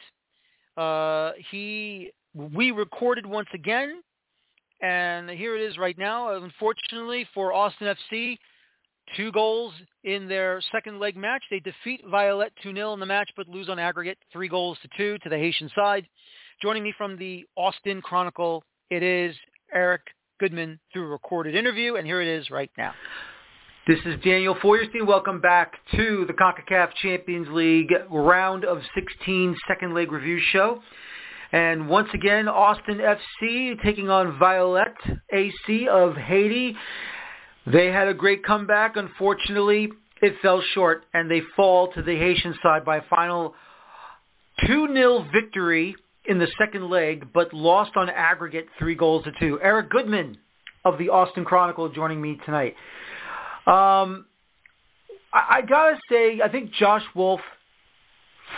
Uh, he we recorded once again, and here it is right now. Unfortunately for Austin FC, two goals in their second leg match. They defeat Violette 2-0 in the match, but lose on aggregate three goals to two to the Haitian side. Joining me from the Austin Chronicle, it is Eric Goodman through a recorded interview, and here it is right now. This is Daniel Feuerstein. Welcome back to the CONCACAF Champions League round of 16 second leg review show. And once again, Austin FC taking on Violette AC of Haiti. They had a great comeback. Unfortunately, it fell short, and they fall to the Haitian side by a final 2-0 victory in the second leg, but lost on aggregate three goals to two. Eric Goodman of the Austin Chronicle joining me tonight. Um, I, I gotta say, I think Josh Wolff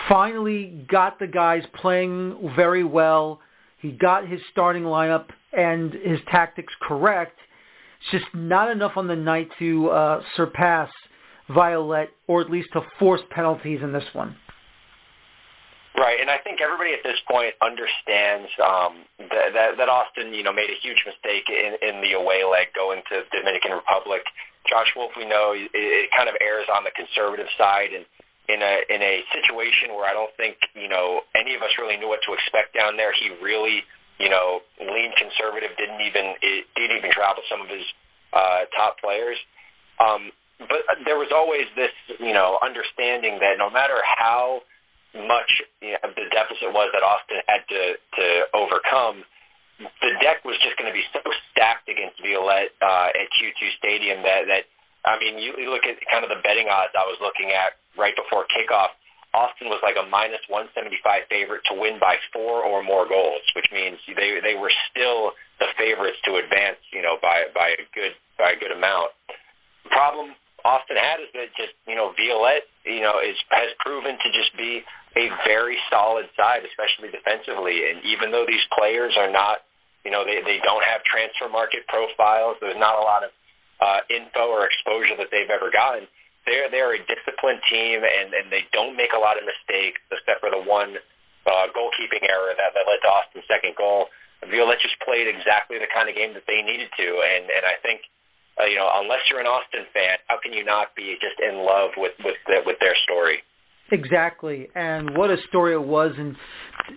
finally got the guys playing very well. He got his starting lineup and his tactics correct. It's just not enough on the night to uh, surpass Violette, or at least to force penalties in this one.
Right, and I think everybody at this point understands um, that, that, that Austin, you know, made a huge mistake in, in the away leg going to Dominican Republic. Josh Wolff, we know, it, it kind of errs on the conservative side, and in a in a situation where I don't think you know any of us really knew what to expect down there, he really you know leaned conservative. Didn't even it, didn't even travel some of his uh, top players. Um, but there was always this you know understanding that no matter how much you know, the deficit was that Austin had to to overcome, the deck was just going to be so stacked against Violette uh, at Q2 Stadium that that I mean you, you look at kind of the betting odds I was looking at right before kickoff, Austin was like a minus 175 favorite to win by four or more goals, which means they they were still the favorites to advance, you know, by by a good by a good amount. Problem Austin had is that just you know Violette, you know, is has proven to just be a very solid side, especially defensively. And even though these players are not, you know, they they don't have transfer market profiles, there's not a lot of uh, info or exposure that they've ever gotten they're they're a disciplined team and and they don't make a lot of mistakes except for the one uh, goalkeeping error that that led to Austin's second goal. Violette just played exactly the kind of game that they needed to, and and I think. Uh, you know, unless you're an Austin fan, how can you not be just in love with with the, with their story?
Exactly, and what a story it was. And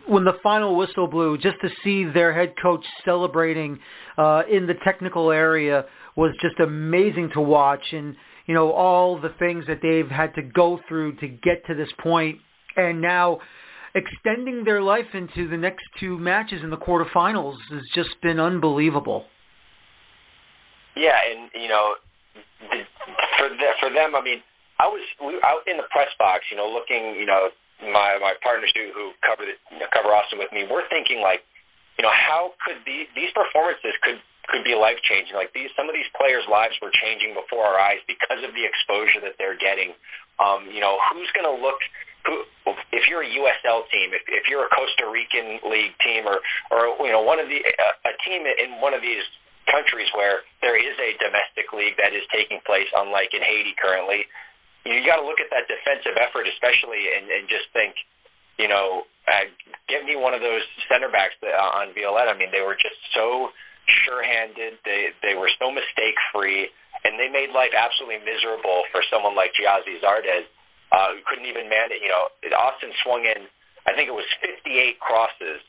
when the final whistle blew, just to see their head coach celebrating uh, in the technical area was just amazing to watch. And you know, all the things that they've had to go through to get to this point, and now extending their life into the next two matches in the quarterfinals has just been unbelievable.
Yeah, and you know, for the, for them, I mean, I was out in the press box, you know, looking, you know, my my partners who who cover you know, cover Austin with me, we're thinking like, you know, how could these these performances could could be life changing. Like these, some of these players' lives were changing before our eyes because of the exposure that they're getting. Um, you know, who's going to look? Who, if you're a USL team, if, if you're a Costa Rican league team, or or you know one of the a, a team in one of these countries where there is a domestic league that is taking place, unlike in Haiti currently, you got to look at that defensive effort, especially, and, and just think, you know, uh, get me one of those center backs that, uh, on Violette. I mean, they were just so sure-handed. They they were so mistake-free, and they made life absolutely miserable for someone like Gyasi Zardes, uh, who couldn't even manage. You know, Austin swung in. I think it was 58 crosses,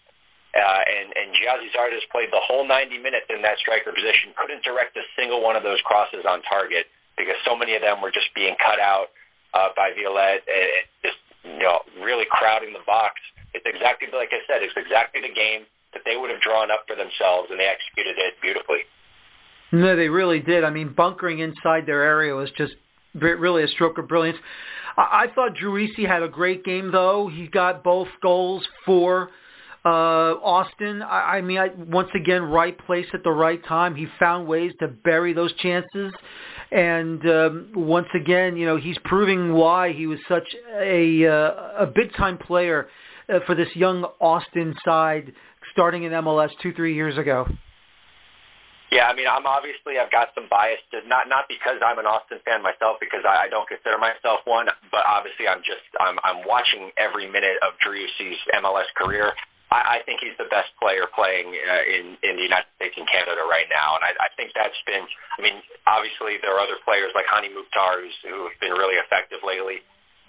uh, and and Gyasi Zardes played the whole 90 minutes in that striker position. Couldn't direct a single one of those crosses on target because so many of them were just being cut out uh, by Violette, and just you know really crowding the box. It's exactly like I said. It's exactly the game that they would have drawn up for themselves, and they executed it beautifully.
No, they really did. I mean, bunkering inside their area was just really a stroke of brilliance. I, I thought Driussi had a great game, though. He got both goals for uh, Austin. I, I mean, I, once again, right place at the right time. He found ways to bury those chances. And um, once again, you know, he's proving why he was such a uh, a big time player uh, for this young Austin side starting in MLS two, three years ago?
Yeah, I mean, I'm obviously I've got some bias to not not because I'm an Austin fan myself because I, I don't consider myself one, but obviously I'm just I'm I'm watching every minute of Driussi's MLS career. I, I think he's the best player playing uh, in in the United States and Canada right now, and I, I think that's been. I mean, obviously there are other players like Hany Mukhtar who's, who have been really effective lately.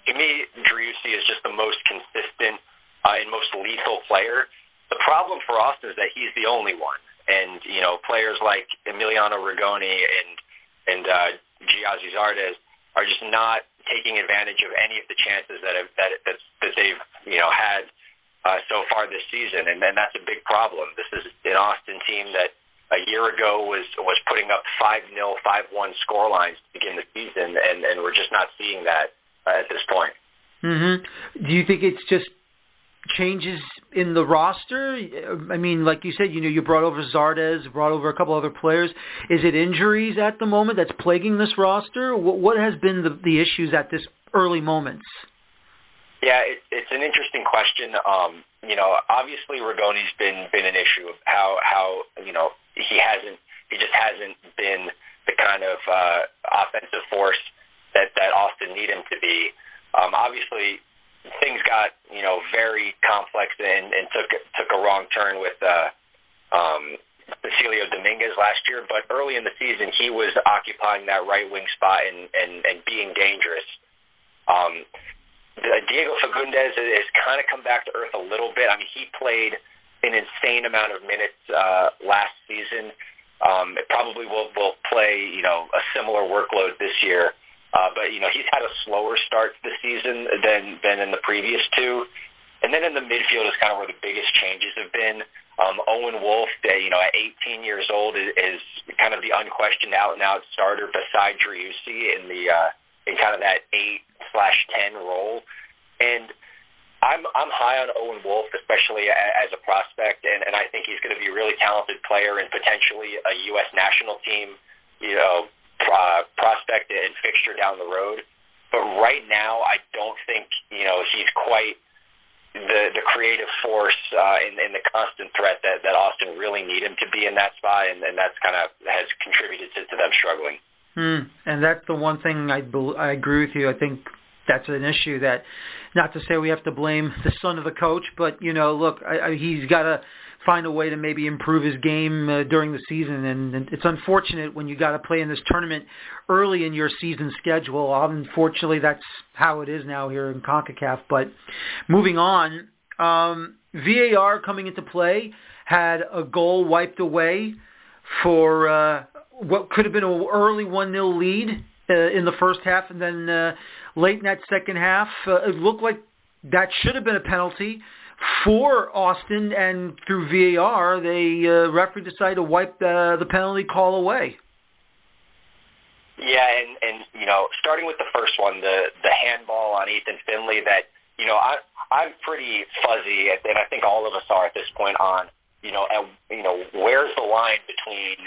To me, Driussi is just the most consistent uh, and most lethal player. The problem for Austin is that he's the only one, and you know players like Emiliano Rigoni and and uh, Gyasi Zardes are just not taking advantage of any of the chances that have, that that, that they've you know had uh, so far this season, and, and that's a big problem. This is an Austin team that a year ago was was putting up five 0 five one score lines to begin the season, and and we're just not seeing that uh, at this point.
Mm-hmm. Do you think it's just changes in the roster? I mean, like you said, you know, you brought over Zardes, brought over a couple other players. Is it injuries at the moment that's plaguing this roster? What, what has been the, the issues at this early moments?
Yeah, it, it's an interesting question. Um, you know, obviously Rigoni's been been an issue of how how you know he hasn't he just hasn't been the kind of uh, offensive force that that Austin need him to be. Um, obviously, things got you know very complex and, and took took a wrong turn with uh, um, Cecilio Dominguez last year. But early in the season, he was occupying that right wing spot and and, and being dangerous. Um, Diego Fagundez has kind of come back to earth a little bit. I mean, he played an insane amount of minutes uh, last season. Um, it probably will will play you know a similar workload this year. Uh, but you know he's had a slower start the season than than in the previous two. And then in the midfield is kind of where the biggest changes have been. Um, Owen Wolff, uh, you know, at 18 years old, is, is kind of the unquestioned out-and-out starter beside Driussi in the uh, in kind of that eight slash ten role. And I'm I'm high on Owen Wolff, especially as a prospect, and, and I think he's going to be a really talented player and potentially a U.S. national team, you know, uh, prospect and fixture down the road. But right now, I don't think you know he's quite the the creative force uh, and, and the constant threat that that Austin really need him to be in that spot, and, and that's kind of has contributed to, to them struggling.
Hmm. And that's the one thing I I agree with you. I think that's an issue that, not to say we have to blame the son of the coach, but you know, look, I, I, he's got to find a way to maybe improve his game uh, during the season. And, and it's unfortunate when you got to play in this tournament early in your season schedule. Unfortunately, that's how it is now here in CONCACAF. But moving on, um, VAR coming into play had a goal wiped away for uh, what could have been an early 1-0 lead uh, in the first half. And then uh, late in that second half, uh, it looked like that should have been a penalty for Austin, and through VAR, they uh, referee decided to wipe the, the penalty call away.
Yeah, and and you know, starting with the first one, the the handball on Ethan Finlay that you know, I I'm pretty fuzzy, and I think all of us are at this point on, you know, at, you know, where's the line between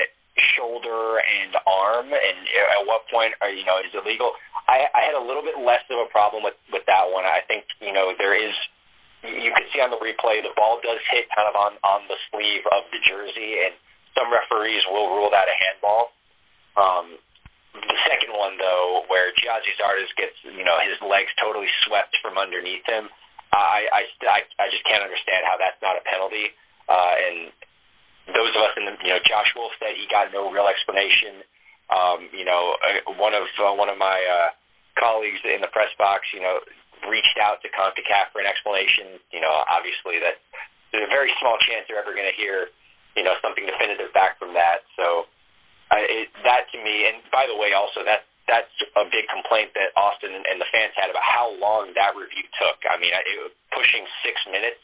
shoulder and arm, and at what point are you know is it legal? I I had a little bit less of a problem with with that one. I think you know there is you can see on the replay the ball does hit kind of on on the sleeve of the jersey, and some referees will rule that a handball. Um, the second one, though, where Gyasi Zardes gets you know his legs totally swept from underneath him, I I I, I just can't understand how that's not a penalty. Uh, and those of us in the you know Josh Wolff said he got no real explanation. Um, you know, uh, one of uh, one of my uh, colleagues in the press box, you know, reached out to CONCACAF for an explanation. You know, obviously that there's a very small chance you're ever going to hear, you know, something definitive back from that. So uh, it, that to me, and by the way, also that that's a big complaint that Austin and, and the fans had about how long that review took. I mean, it pushing six minutes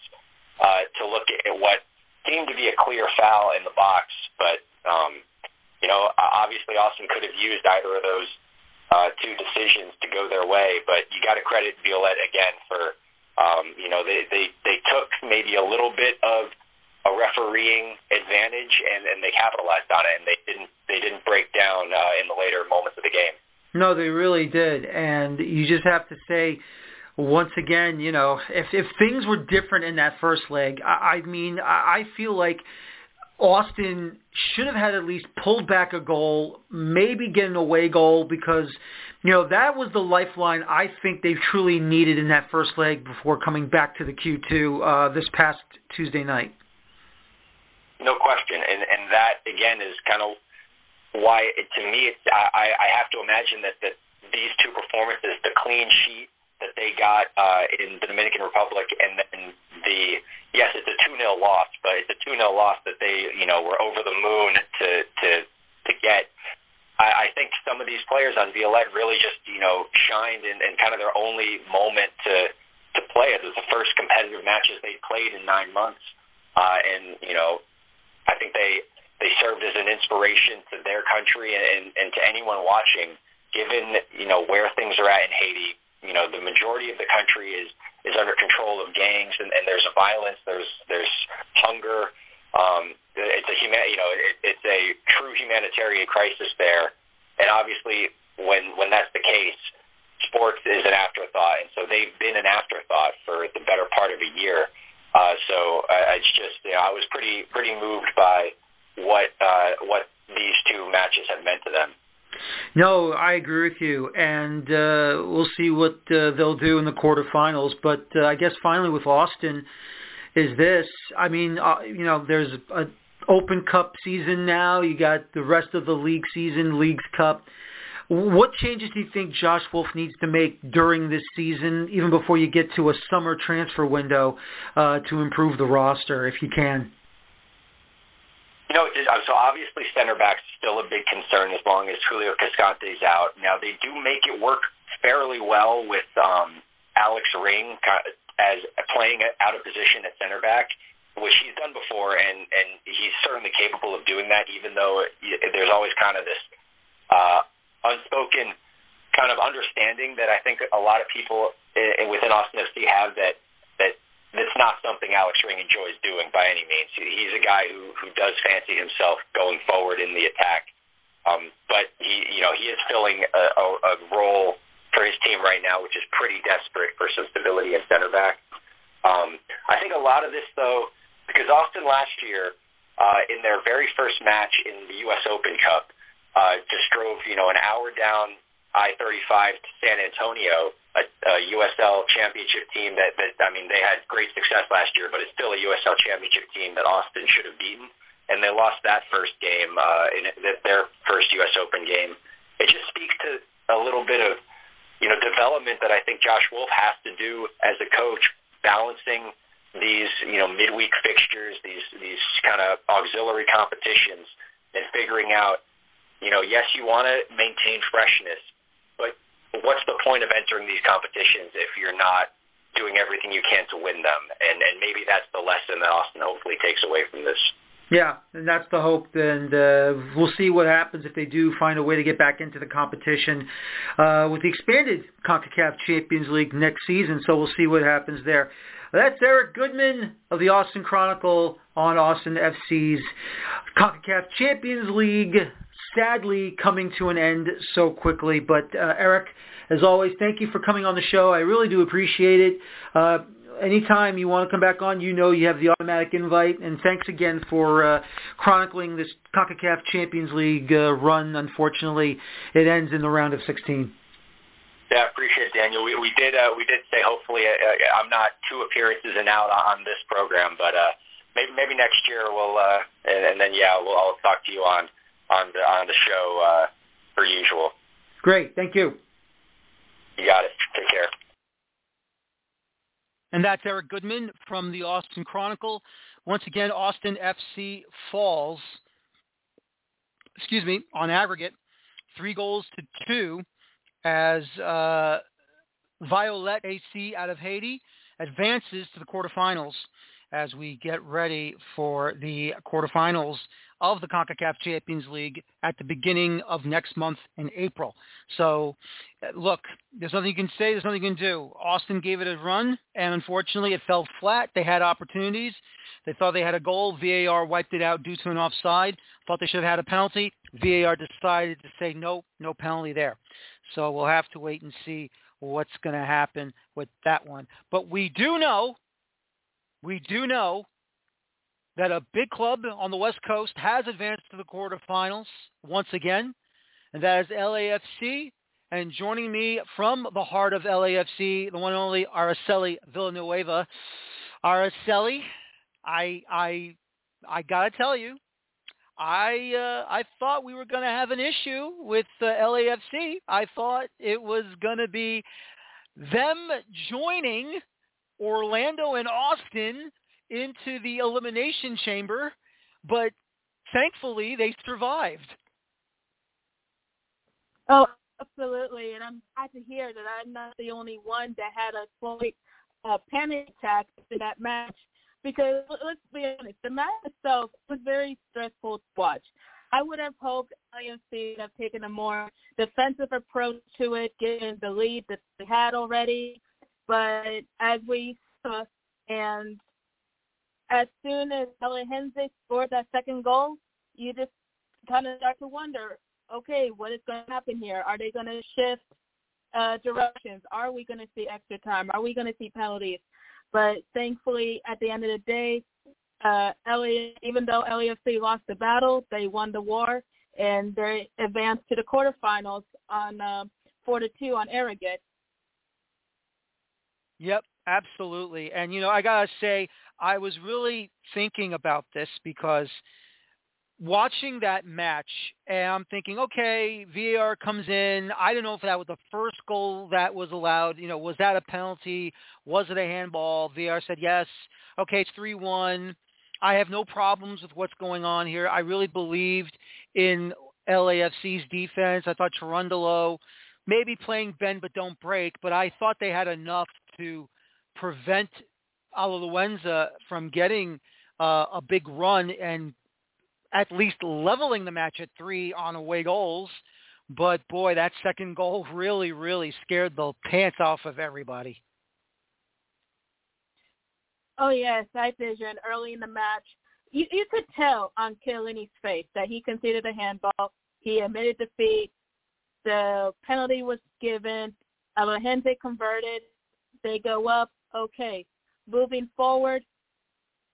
uh, to look at what seemed to be a clear foul in the box, but um, you know, obviously Austin could have used either of those uh, two decisions to go their way. But you got to credit Violette again for, um, you know, they, they, they took maybe a little bit of a refereeing advantage and, and they capitalized on it and they didn't they didn't break down uh, in the later moments of the game.
No, they really did, and you just have to say once again, you know, if if things were different in that first leg, I, I mean, I, I feel like Austin should have had at least pulled back a goal, maybe get an away goal because, you know, that was the lifeline I think they truly needed in that first leg before coming back to the Q2 uh, this past Tuesday night.
No question, and and that again is kind of why it, to me it's, I I have to imagine that that these two performances, the clean sheet that they got uh, in the Dominican Republic, and then the yes, it's a two 0 loss, but it's a 2-0 loss that they, you know, were over the moon to to to get. I, I think some of these players on Violette really just, you know, shined in, in kind of their only moment to to play it. Was the first competitive matches they played in nine months, uh, and you know, I think they they served as an inspiration to their country and, and to anyone watching. Given you know where things are at in Haiti, you know the majority of the country is is under control of gangs, and, and there's violence, there's there's hunger. Um, it's a human, you know, it, it's a true humanitarian crisis there, and obviously when when that's the case, sports is an afterthought, and so they've been an afterthought for the better part of a year. Uh, so uh, it's just, you know, I was pretty pretty moved by what uh, what these two matches have meant to them.
No, I agree with you, and uh, we'll see what uh, they'll do in the quarterfinals. But uh, I guess finally with Austin is this. I mean, uh, you know, there's a Open Cup season now. You got the rest of the league season, Leagues Cup. What changes do you think Josh Wolff needs to make during this season, even before you get to a summer transfer window, uh, to improve the roster, if you can?
You know, so obviously center back's still a big concern as long as Julio Cascante's out. Now they do make it work fairly well with um, Alex Ring as playing out of position at center back, which he's done before, and and he's certainly capable of doing that. Even though there's always kind of this uh, unspoken kind of understanding that I think a lot of people within Austin FC have that that's not something Alex Ring enjoys doing by any means. He's a guy who who does fancy himself going forward in the attack, um, but he you know he is filling a, a, a role for his team right now, which is pretty desperate for some stability at center back. Um, I think a lot of this though, because Austin last year uh, in their very first match in the U.S. Open Cup uh, just drove you know an hour down I-35 to San Antonio a, a USL championship team that, that I mean they had great success last year, but it's still a USL championship team that Austin should have beaten, and they lost that first game uh, in their first US Open game. It just speaks to a little bit of you know development that I think Josh Wolff has to do as a coach, balancing these you know midweek fixtures, these these kind of auxiliary competitions, and figuring out you know yes you want to maintain freshness what's the point of entering these competitions if you're not doing everything you can to win them? And and maybe that's the lesson that Austin hopefully takes away from this.
Yeah, and that's the hope. And uh, we'll see what happens if they do find a way to get back into the competition uh, with the expanded CONCACAF Champions League next season. So we'll see what happens there. That's Eric Goodman of the Austin Chronicle on Austin FC's CONCACAF Champions League sadly coming to an end so quickly. But uh, Eric, as always, thank you for coming on the show. I really do appreciate it. Uh, anytime you want to come back on, you know you have the automatic invite. And thanks again for uh, chronicling this CONCACAF Champions League uh, run. Unfortunately, it ends in the round of 16.
Yeah, appreciate it, Daniel. We, we did uh, we did say hopefully uh, uh, I'm not two appearances and out on this program, but uh, maybe maybe next year we'll uh, and, and then yeah we'll I'll talk to you on on the on the show uh, per usual.
Great, thank you.
You got it. Take care.
And that's Eric Goodman from the Austin Chronicle. Once again, Austin FC falls, excuse me, on aggregate, three goals to two as uh, Violette AC out of Haiti advances to the quarterfinals as we get ready for the quarterfinals of the CONCACAF Champions League at the beginning of next month in April. So, look, there's nothing you can say. There's nothing you can do. Austin gave it a run, and unfortunately, it fell flat. They had opportunities. They thought they had a goal. VAR wiped it out due to an offside. Thought they should have had a penalty. VAR decided to say no, no penalty there. So we'll have to wait and see what's going to happen with that one. But we do know, we do know that a big club on the West Coast has advanced to the quarterfinals once again, and that is LAFC. And joining me from the heart of LAFC, the one and only Araceli Villanueva. Araceli, I I I gotta tell you, I uh, I thought we were to have an issue with uh, LAFC. I thought it was to be them joining Orlando and Austin into the elimination chamber, but thankfully they survived.
Oh, absolutely, and I'm glad to hear that I'm not the only one that had a slight uh, panic attack in that match. Because let's be honest, the match itself was very stressful to watch. I would have hoped IMC would have taken a more defensive approach to it, given the lead that they had already. But as we saw, and as soon as Ella scored that second goal, you just kind of start to wonder, okay, what is going to happen here? Are they going to shift uh, directions? Are we going to see extra time? Are we going to see penalties? But thankfully, at the end of the day, uh, LA, even though LAFC lost the battle, they won the war and they advanced to the quarterfinals on uh, four to two on aggregate.
Yep, absolutely. And you know, I gotta say, I was really thinking about this because watching that match, and I'm thinking, okay, VAR comes in. I don't know if that was the first goal that was allowed. You know, was that a penalty? Was it a handball? VAR said yes. Okay, it's three one. I have no problems with what's going on here. I really believed in LAFC's defense. I thought Cherundolo maybe playing bend but don't break, but I thought they had enough to prevent Alajuelense from getting uh, a big run and at least leveling the match at three on away goals. But boy, that second goal really, really scared the pants off of everybody.
Oh yes, I vision early in the match. You you could tell on Chiellini's face that he conceded a handball. He admitted defeat. The penalty was given. Alejandro converted. They go up. Okay. Moving forward,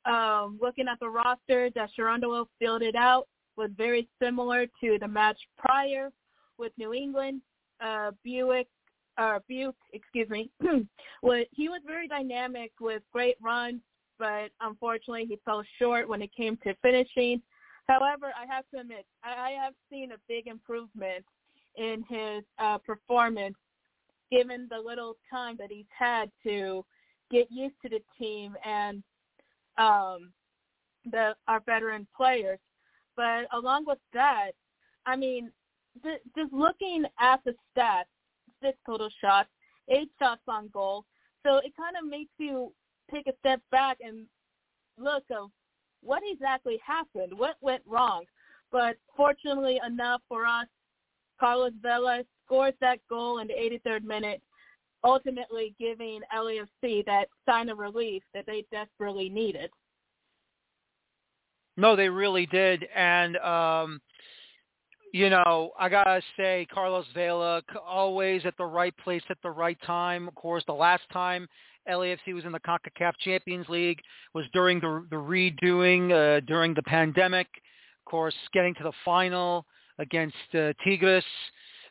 um, looking at the roster that Cherundolo filled it out was very similar to the match prior with New England. Uh, Buick uh, Biuk, excuse me, was he was very dynamic with great runs, but unfortunately he fell short when it came to finishing. However, I have to admit, I, I have seen a big improvement in his uh, performance given the little time that he's had to get used to the team and um, the our veteran players. But along with that, I mean, th- just looking at the stats, six total shots, eight shots on goal. So it kind of makes you take a step back and look of what exactly happened, what went wrong. But fortunately enough for us, Carlos Vela scores that goal in the 83rd minute, ultimately giving LAFC that sign of relief that they desperately needed.
No, they really did, and um, you know, I gotta say, Carlos Vela always at the right place at the right time. Of course, the last time LAFC was in the CONCACAF Champions League was during the the redoing uh, during the pandemic. Of course, getting to the final against uh, Tigres,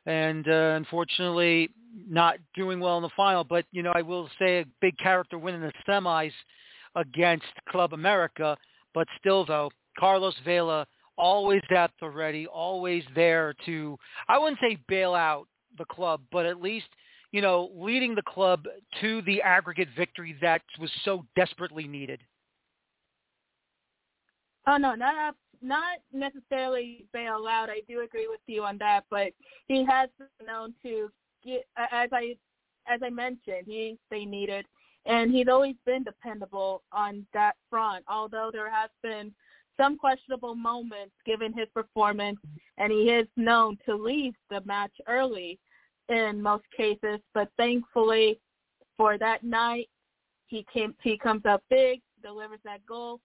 and uh, unfortunately not doing well in the final. But you know, I will say a big character win in the semis against Club America. But still, though, Carlos Vela always at the ready, always there to, I wouldn't say bail out the club, but at least, you know, leading the club to the aggregate victory that was so desperately needed.
Oh no, not not necessarily bail out. I do agree with you on that, but he has been known to get, as I as I mentioned, he they needed, and he's always been dependable on that front. Although there has been some questionable moments given his performance, and he is known to leave the match early in most cases. But thankfully, for that night, he came. He comes up big, delivers that goal.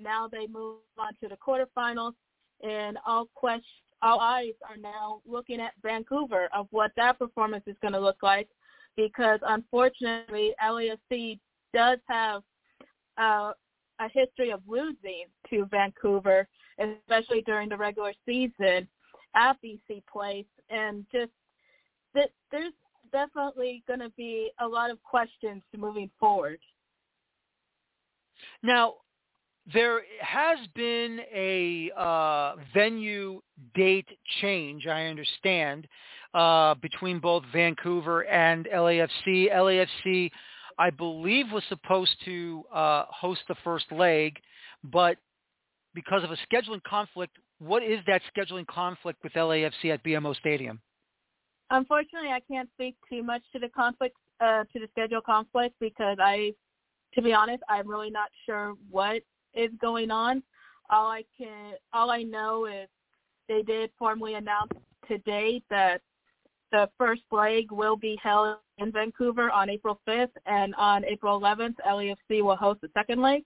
Now they move on to the quarterfinals, and all all eyes are now looking at Vancouver of what that performance is going to look like, because unfortunately, LAFC does have uh, a history of losing to Vancouver, especially during the regular season at BC Place, and just that there's definitely going to be a lot of questions moving forward.
Now, there has been a uh, venue date change, I understand, uh, between both Vancouver and LAFC. LAFC I believe was supposed to uh, host the first leg, but because of a scheduling conflict, what is that scheduling conflict with LAFC at BMO Stadium?
Unfortunately, I can't speak too much to the conflict, uh, to the schedule conflict because I, to be honest, I'm really not sure what is going on. All I can, all I know is they did formally announce today that the first leg will be held in Vancouver on April 5th, and on April 11th, LAFC will host the second leg.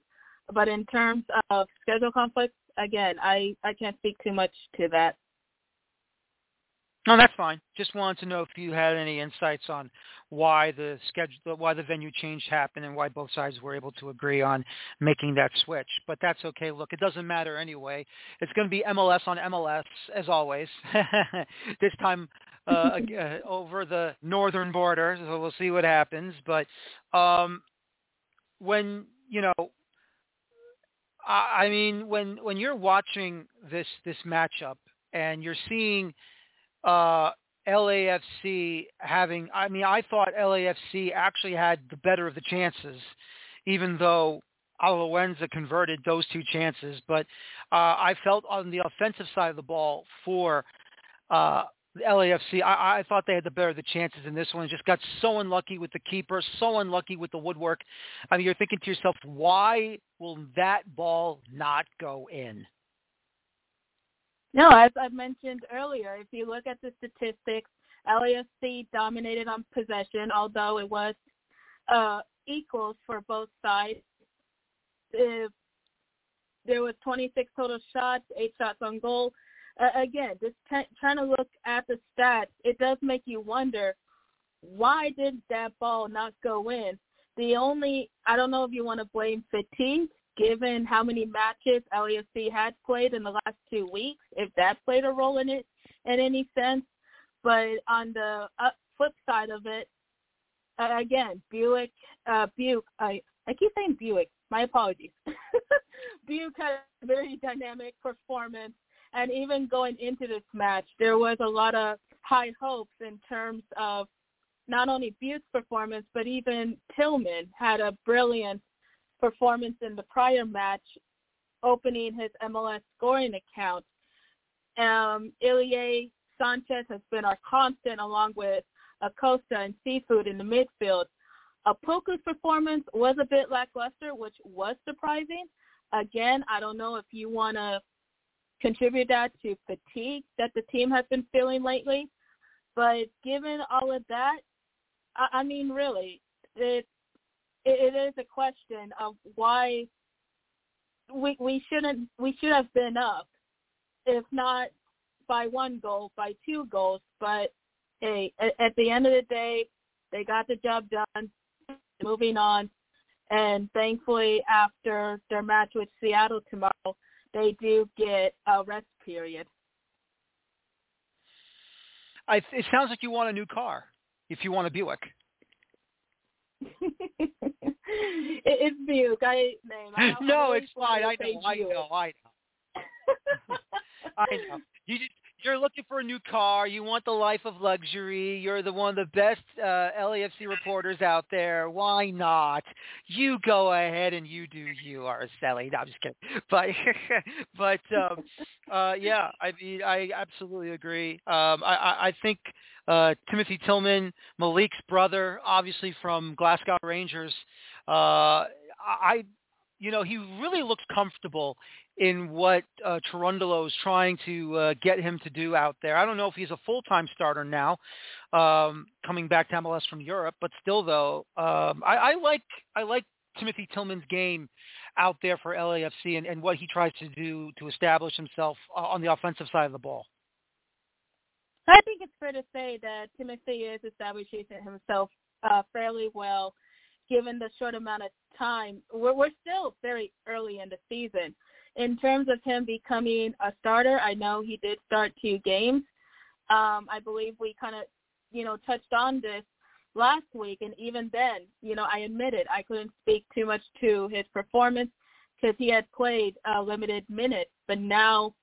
But in terms of schedule conflicts, again, I, I can't speak too much to that.
No, that's fine. Just wanted to know if you had any insights on why the schedule, why the venue change happened, and why both sides were able to agree on making that switch. But that's okay. Look, it doesn't matter anyway. It's going to be MLS on MLS as always. this time uh, uh, over the northern border, so we'll see what happens. But um, when you know, I, I mean, when when you're watching this this matchup and you're seeing uh, LAFC having, I mean, I thought LAFC actually had the better of the chances, even though Alajuelense converted those two chances. But uh, I felt on the offensive side of the ball for uh, LAFC, I, I thought they had the better of the chances in this one. Just got so unlucky with the keeper, so unlucky with the woodwork. I mean, you're thinking to yourself, why will that ball not go in?
No, as I mentioned earlier, if you look at the statistics, LAFC dominated on possession, although it was uh, equals for both sides. If there was 26 total shots, eight shots on goal. Uh, again, just t- trying to look at the stats, it does make you wonder why did that ball not go in? The only I don't know if you want to blame fatigue given how many matches LAFC had played in the last two weeks, if that played a role in it in any sense. But on the flip side of it, again, Buick, uh, Buick, I, I keep saying Buick. My apologies. Buick had a very dynamic performance, and even going into this match, there was a lot of high hopes in terms of not only Buick's performance, but even Tillman had a brilliant performance in the prior match, opening his MLS scoring account. Um, Ilie Sanchez has been our constant along with Acosta and Cifuentes in the midfield. Opoku's performance was a bit lackluster, which was surprising. Again, I don't know if you want to contribute that to fatigue that the team has been feeling lately. But given all of that, I, I mean, really, it, it, it is a question of why we we shouldn't we should have been up, if not by one goal, by two goals. But hey, at, at the end of the day, they got the job done. Moving on, and thankfully, after their match with Seattle tomorrow, they do get a rest period.
I, it sounds like you want a new car if you want a Buick.
It's Buick. I name. I
no, it's fine. I know. I know. I know. I know. You just, you're looking for a new car. You want the life of luxury. You're the one of the best uh, LAFC reporters out there. Why not? You go ahead and you do you, Araceli. No, I'm just kidding. But but um, uh, yeah, I mean, I absolutely agree. Um, I, I, think uh, Timothy Tillman, Malik's brother, obviously from Glasgow Rangers. Uh, I, you know, he really looks comfortable in what uh, Cherundolo is trying to uh, get him to do out there. I don't know if he's a full-time starter now, um, coming back to MLS from Europe, but still, though, um, I, I like I like Timothy Tillman's game out there for LAFC and, and what he tries to do to establish himself uh, on the offensive side of the ball.
I think it's fair to say that Timothy is establishing himself uh, fairly well, given the short amount of time. We're, we're still very early in the season. In terms of him becoming a starter, I know he did start two games. Um, I believe we kind of, you know, touched on this last week, and even then, you know, I admitted I couldn't speak too much to his performance because he had played a limited minutes. But now,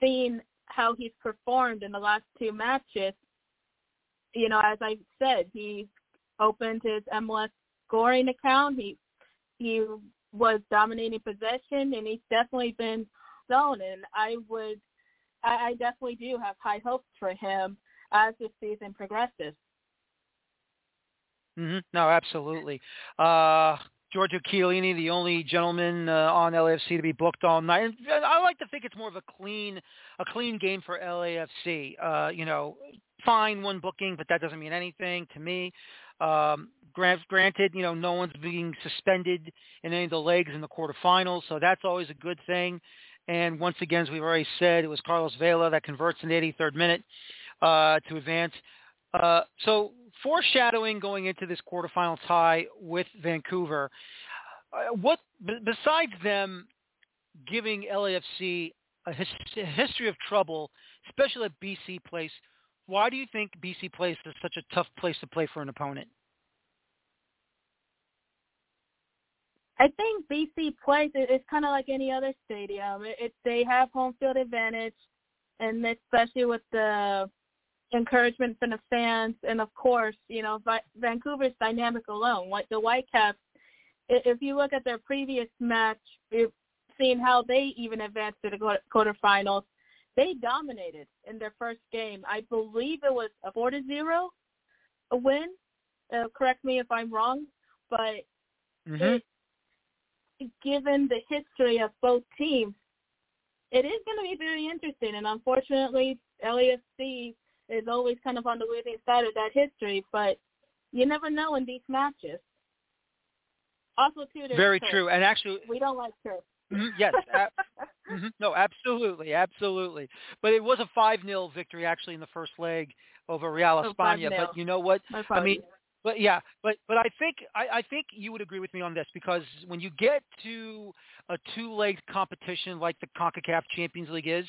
seeing how he's performed in the last two matches, you know, as I said, he opened his MLS scoring account. He he was dominating possession, and he's definitely been zone. And I would, I, I definitely do have high hopes for him as the season progresses.
Mm-hmm. No, absolutely. Uh, Giorgio Chiellini, the only gentleman uh, on LAFC to be booked all night. And I like to think it's more of a clean, a clean game for LAFC. Uh, you know, fine one booking, but that doesn't mean anything to me. Um, grant, granted, you know, no one's being suspended in any of the legs in the quarterfinals, so that's always a good thing. And once again, as we've already said, it was Carlos Vela that converts in the 83rd minute uh, to advance. Uh, so foreshadowing going into this quarterfinal tie with Vancouver, uh, what b- besides them giving LAFC a, his, a history of trouble, especially at BC Place, why do you think BC Place is such a tough place to play for an opponent?
I think BC Place is kind of like any other stadium. It, it, they have home field advantage, and especially with the encouragement from the fans, and of course, you know, Vancouver's dynamic alone. Like the Whitecaps, if you look at their previous match, seeing how they even advanced to the quarterfinals, they dominated in their first game. I believe it was a four to zero, a win. Uh, correct me if I'm wrong, but mm-hmm. it, given the history of both teams, it is going to be very interesting. And unfortunately, LAFC is always kind of on the losing side of that history, but you never know in these matches. Also, too,
very
turf.
true. And actually,
we don't like turf.
Mm-hmm, yes, ab- mm-hmm, no, absolutely, absolutely. But it was a five 0 victory actually in the first leg over Real
oh,
España. But you know what? I mean, but yeah, but but I think I, I think you would agree with me on this because when you get to a two-leg competition like the CONCACAF Champions League is,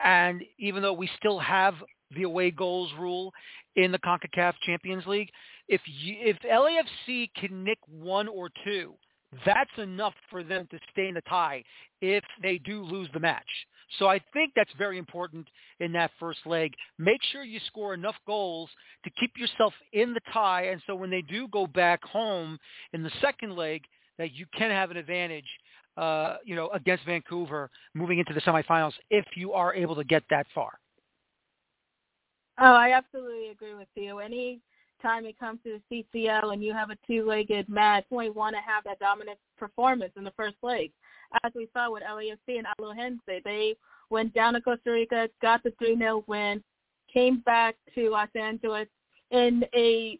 and even though we still have the away goals rule in the CONCACAF Champions League. If you, if LAFC can nick one or two, that's enough for them to stay in the tie if they do lose the match. So I think that's very important in that first leg. Make sure you score enough goals to keep yourself in the tie, and so when they do go back home in the second leg, that you can have an advantage, uh, you know, against Vancouver moving into the semifinals if you are able to get that far.
Oh, I absolutely agree with you. Any time it comes to the CCL and you have a two-legged match, we want to have that dominant performance in the first leg. As we saw with LAFC and Alajuelense, they went down to Costa Rica, got the 3-0 win, came back to Los Angeles in a,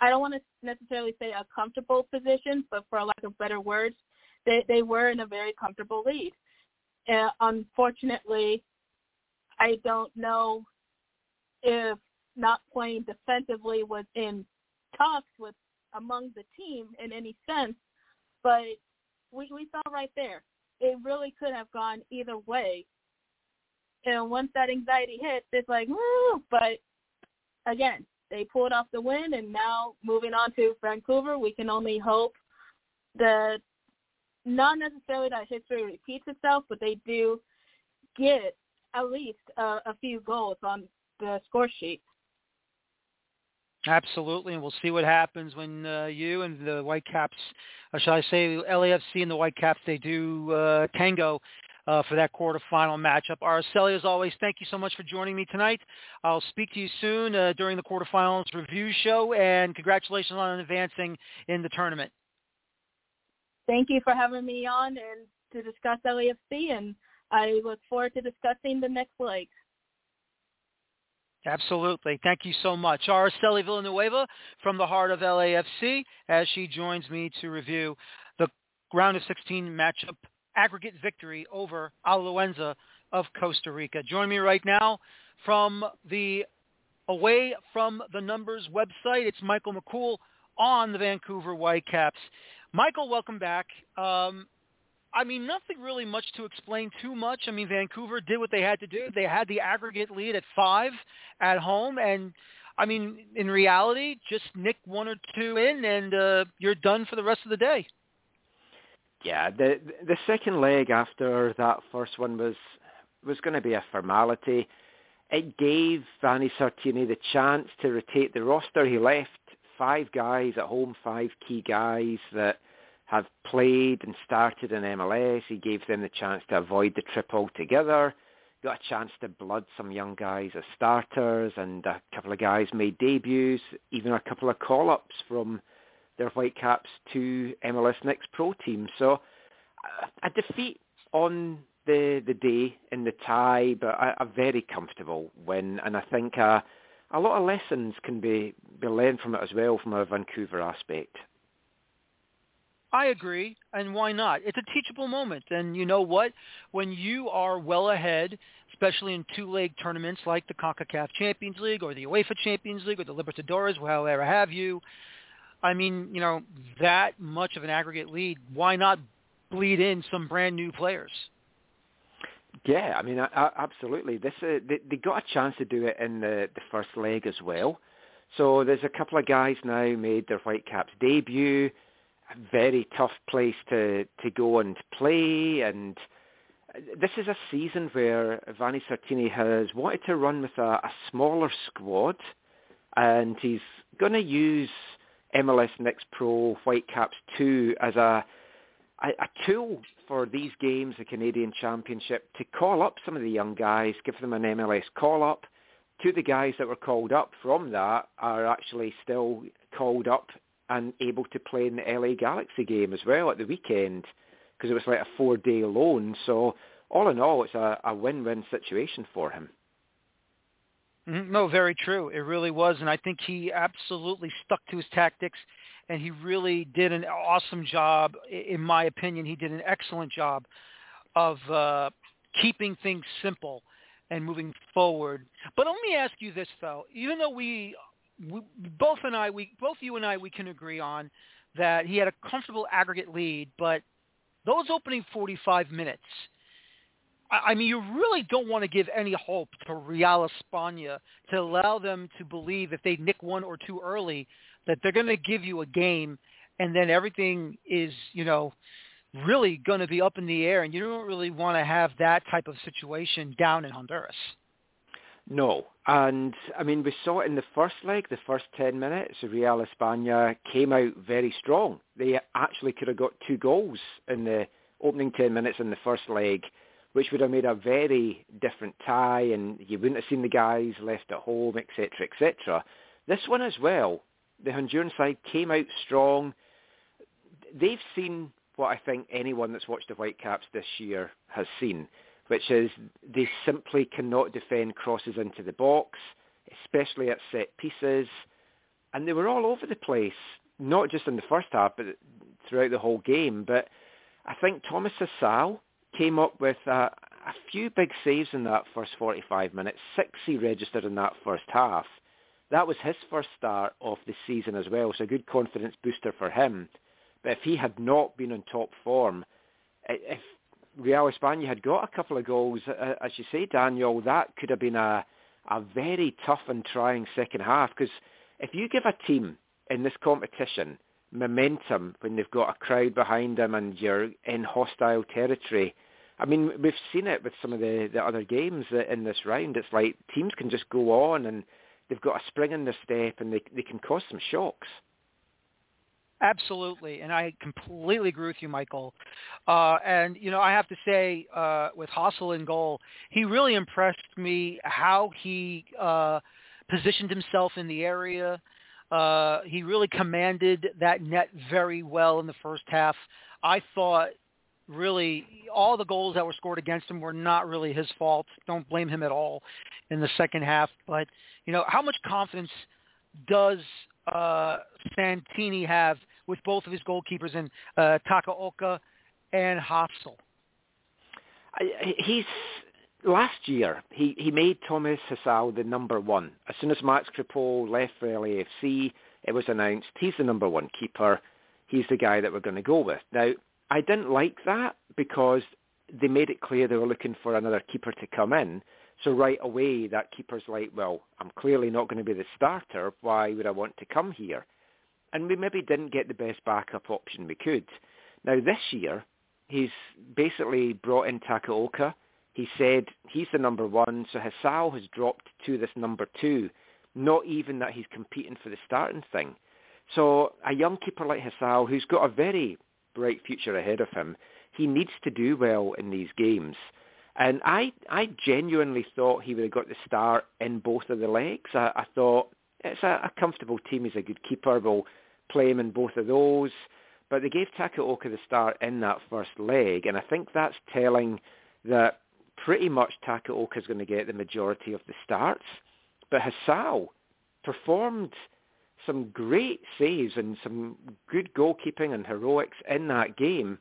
I don't want to necessarily say a comfortable position, but for lack of better words, they, they were in a very comfortable lead. Uh, unfortunately, I don't know if not playing defensively was in talks with among the team in any sense. But we we saw right there, it really could have gone either way. And once that anxiety hits, it's like, woo! But again, they pulled off the win, and now moving on to Vancouver, we can only hope that not necessarily that history repeats itself, but they do get at least a, a few goals on the score sheet.
Absolutely, and we'll see what happens when uh, you and the Whitecaps, or shall I say LAFC and the Whitecaps, they do uh, tango uh, for that quarterfinal matchup. Araceli, as always, thank you so much for joining me tonight. I'll speak to you soon uh, during the quarterfinals review show, and congratulations on advancing in the tournament.
Thank you for having me on and to discuss LAFC, and I look forward to discussing the next leg.
Absolutely. Thank you so much. Araceli Villanueva from the heart of LAFC as she joins me to review the round of 16 matchup aggregate victory over Alajuelense of Costa Rica. Join me right now from the Away from the Numbers website. It's Michael McCool on the Vancouver Whitecaps. Michael, welcome back. Um, I mean, nothing really much to explain too much. I mean, Vancouver did what they had to do. They had the aggregate lead at five at home, and I mean, in reality, just nick one or two in, and uh, you're done for the rest of the day.
Yeah, the the second leg after that first one was was going to be a formality. It gave Vanni Sartini the chance to rotate the roster. He left five guys at home, five key guys that have played and started in MLS. He gave them the chance to avoid the trip altogether. Got a chance to blood some young guys as starters, and a couple of guys made debuts, even a couple of call-ups from their Whitecaps to MLS Next Pro team. So a defeat on the the day in the tie, but a, a very comfortable win, and I think uh, a lot of lessons can be be learned from it as well from a Vancouver aspect.
I agree, and why not? It's a teachable moment, and you know what? When you are well ahead, especially in two-leg tournaments like the CONCACAF Champions League or the UEFA Champions League or the Libertadores, however have you, I mean, you know, that much of an aggregate lead, why not bleed in some brand new players?
Yeah, I mean, I, I, absolutely. This uh, they, they got a chance to do it in the, the first leg as well. So there's a couple of guys now made their Whitecaps debut. Very tough place to to go and play, and this is a season where Vanni Sartini has wanted to run with a, a smaller squad, and he's going to use MLS Next Pro Whitecaps 2 as a a, a tool for these games, the Canadian Championship, to call up some of the young guys, give them an MLS call-up. Two of the guys that were called up from that are actually still called up and able to play in the LA Galaxy game as well at the weekend because it was like a four-day loan. So all in all, it's a, a win-win situation for him.
Mm-hmm. No, very true. It really was, and I think he absolutely stuck to his tactics and he really did an awesome job. In my opinion, he did an excellent job of uh, keeping things simple and moving forward. But let me ask you this, though: even though we, we both and I, we both you and I, we can agree on that he had a comfortable aggregate lead, but those opening 45 minutes. I mean, you really don't want to give any hope to Real España to allow them to believe if they nick one or two early that they're going to give you a game and then everything is, you know, really going to be up in the air and you don't really want to have that type of situation down in Honduras.
No, and I mean we saw it in the first leg, the first 10 minutes, Real España came out very strong. They actually could have got two goals in the opening 10 minutes in the first leg, which would have made a very different tie and you wouldn't have seen the guys left at home, etc., etc. This one as well, the Honduran side came out strong. They've seen what I think anyone that's watched the Whitecaps this year has seen, which is they simply cannot defend crosses into the box, especially at set pieces. And they were all over the place, not just in the first half, but throughout the whole game. But I think Thomas Hasal came up with a, a few big saves in that first 45 minutes. Six he registered in that first half. That was his first start of the season as well, so a good confidence booster for him. But if he had not been in top form, if Real España had got a couple of goals, uh, as you say, Daniel, that could have been a, a very tough and trying second half. Because if you give a team in this competition momentum when they've got a crowd behind them and you're in hostile territory, I mean, we've seen it with some of the, the other games in this round. It's like teams can just go on and they've got a spring in their step and they, they can cause some shocks.
Absolutely, and I completely agree with you, Michael. Uh, and you know, I have to say, uh, with Hasal in goal, he really impressed me how he uh, positioned himself in the area. Uh, he really commanded that net very well in the first half. I thought really all the goals that were scored against him were not really his fault. Don't blame him at all in the second half. But you know, how much confidence does uh, Santini have with both of his goalkeepers in uh, Takaoka and Hasal?
He's last year he, he made Thomas Hasal the number one. As soon as Max Crépeau left for LAFC, it was announced he's the number one keeper. He's the guy that we're going to go with. Now, I didn't like that because they made it clear they were looking for another keeper to come in. So right away, that keeper's like, well, I'm clearly not going to be the starter. Why would I want to come here? And we maybe didn't get the best backup option we could. Now this year, he's basically brought in Takaoka. He said he's the number one, so Hasal has dropped to this number two. Not even that he's competing for the starting thing. So a young keeper like Hasal, who's got a very bright future ahead of him, he needs to do well in these games. And I, I genuinely thought he would have got the start in both of the legs. I, I thought it's a, a comfortable team. He's a good keeper. We'll play him in both of those. But they gave Takaoka the start in that first leg, and I think that's telling that pretty much Takaoka is going to get the majority of the starts. But Hasal performed some great saves and some good goalkeeping and heroics in that game.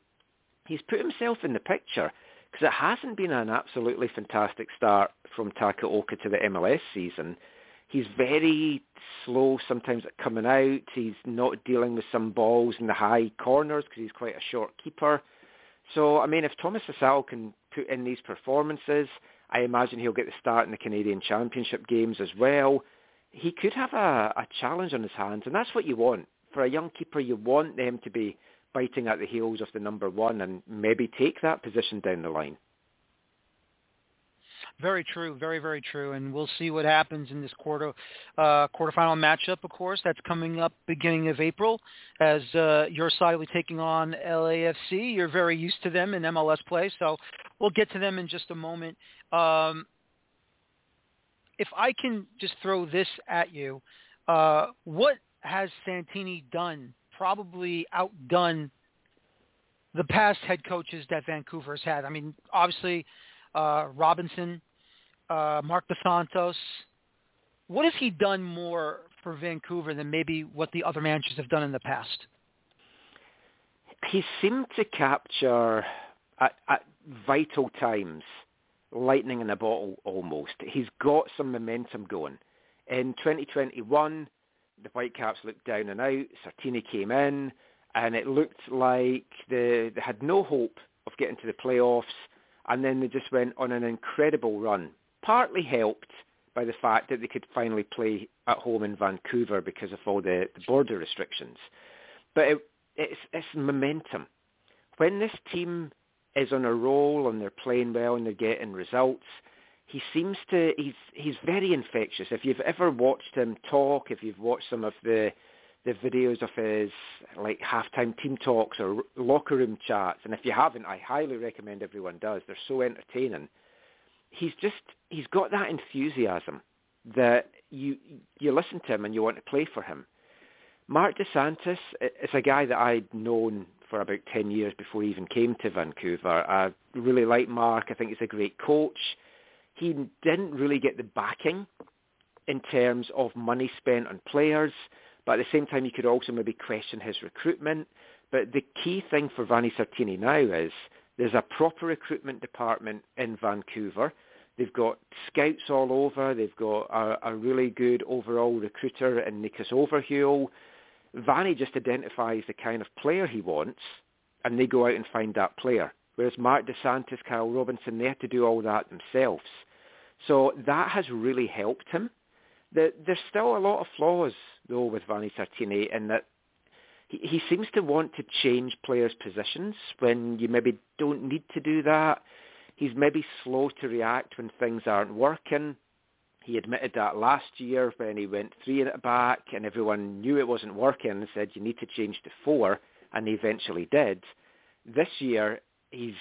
He's put himself in the picture because it hasn't been an absolutely fantastic start from Takaoka to the MLS season. He's very slow sometimes at coming out. He's not dealing with some balls in the high corners because he's quite a short keeper. So, I mean, if Thomas Hasal can put in these performances, I imagine he'll get the start in the Canadian Championship games as well. He could have a, a challenge on his hands, and that's what you want. For a young keeper, you want them to be biting at the heels of the number one and maybe take that position down the line.
Very true, very very true, and we'll see what happens in this quarter uh, quarterfinal matchup. Of course, that's coming up beginning of April, as uh, your side will be taking on LAFC. You're very used to them in MLS play, so we'll get to them in just a moment. Um, if I can just throw this at you, uh, what has Santini done? Probably outdone the past head coaches that Vancouver has had. I mean, obviously, uh, Robinson uh, Marc Dos Santos. What has he done more for Vancouver than maybe what the other managers have done in the past?
He seemed to capture at, at vital times lightning in a bottle almost. He's got some momentum going. In 2021, the Whitecaps looked down and out. Sartini came in, and it looked like the, they had no hope of getting to the playoffs, and then they just went on an incredible run partly helped by the fact that they could finally play at home in Vancouver because of all the, the border restrictions. But it, it's, it's momentum. When this team is on a roll and they're playing well and they're getting results, he seems to he's he's very infectious. If you've ever watched him talk, if you've watched some of the the videos of his like halftime team talks or locker room chats, and if you haven't, I highly recommend everyone does. They're so entertaining he's just he's got that enthusiasm that you you listen to him and you want to play for him. Marc Dos Santos is a guy that I'd known for about 10 years before he even came to Vancouver. I really like Mark. I think he's a great coach. He didn't really get the backing in terms of money spent on players, but at the same time you could also maybe question his recruitment. But the key thing for Vanni Sartini now is there's a proper recruitment department in Vancouver. They've got scouts all over. They've got a, a really good overall recruiter in Nikos Overheul. Vanni just identifies the kind of player he wants, and they go out and find that player. Whereas Marc Dos Santos, Kyle Robinson, they have to do all that themselves. So that has really helped him. The, there's still a lot of flaws, though, with Vanni Sartini in that he, he seems to want to change players' positions when you maybe don't need to do that. He's maybe slow to react when things aren't working. He admitted that last year when he went three at back and everyone knew it wasn't working and said you need to change to four, and he eventually did. This year, he's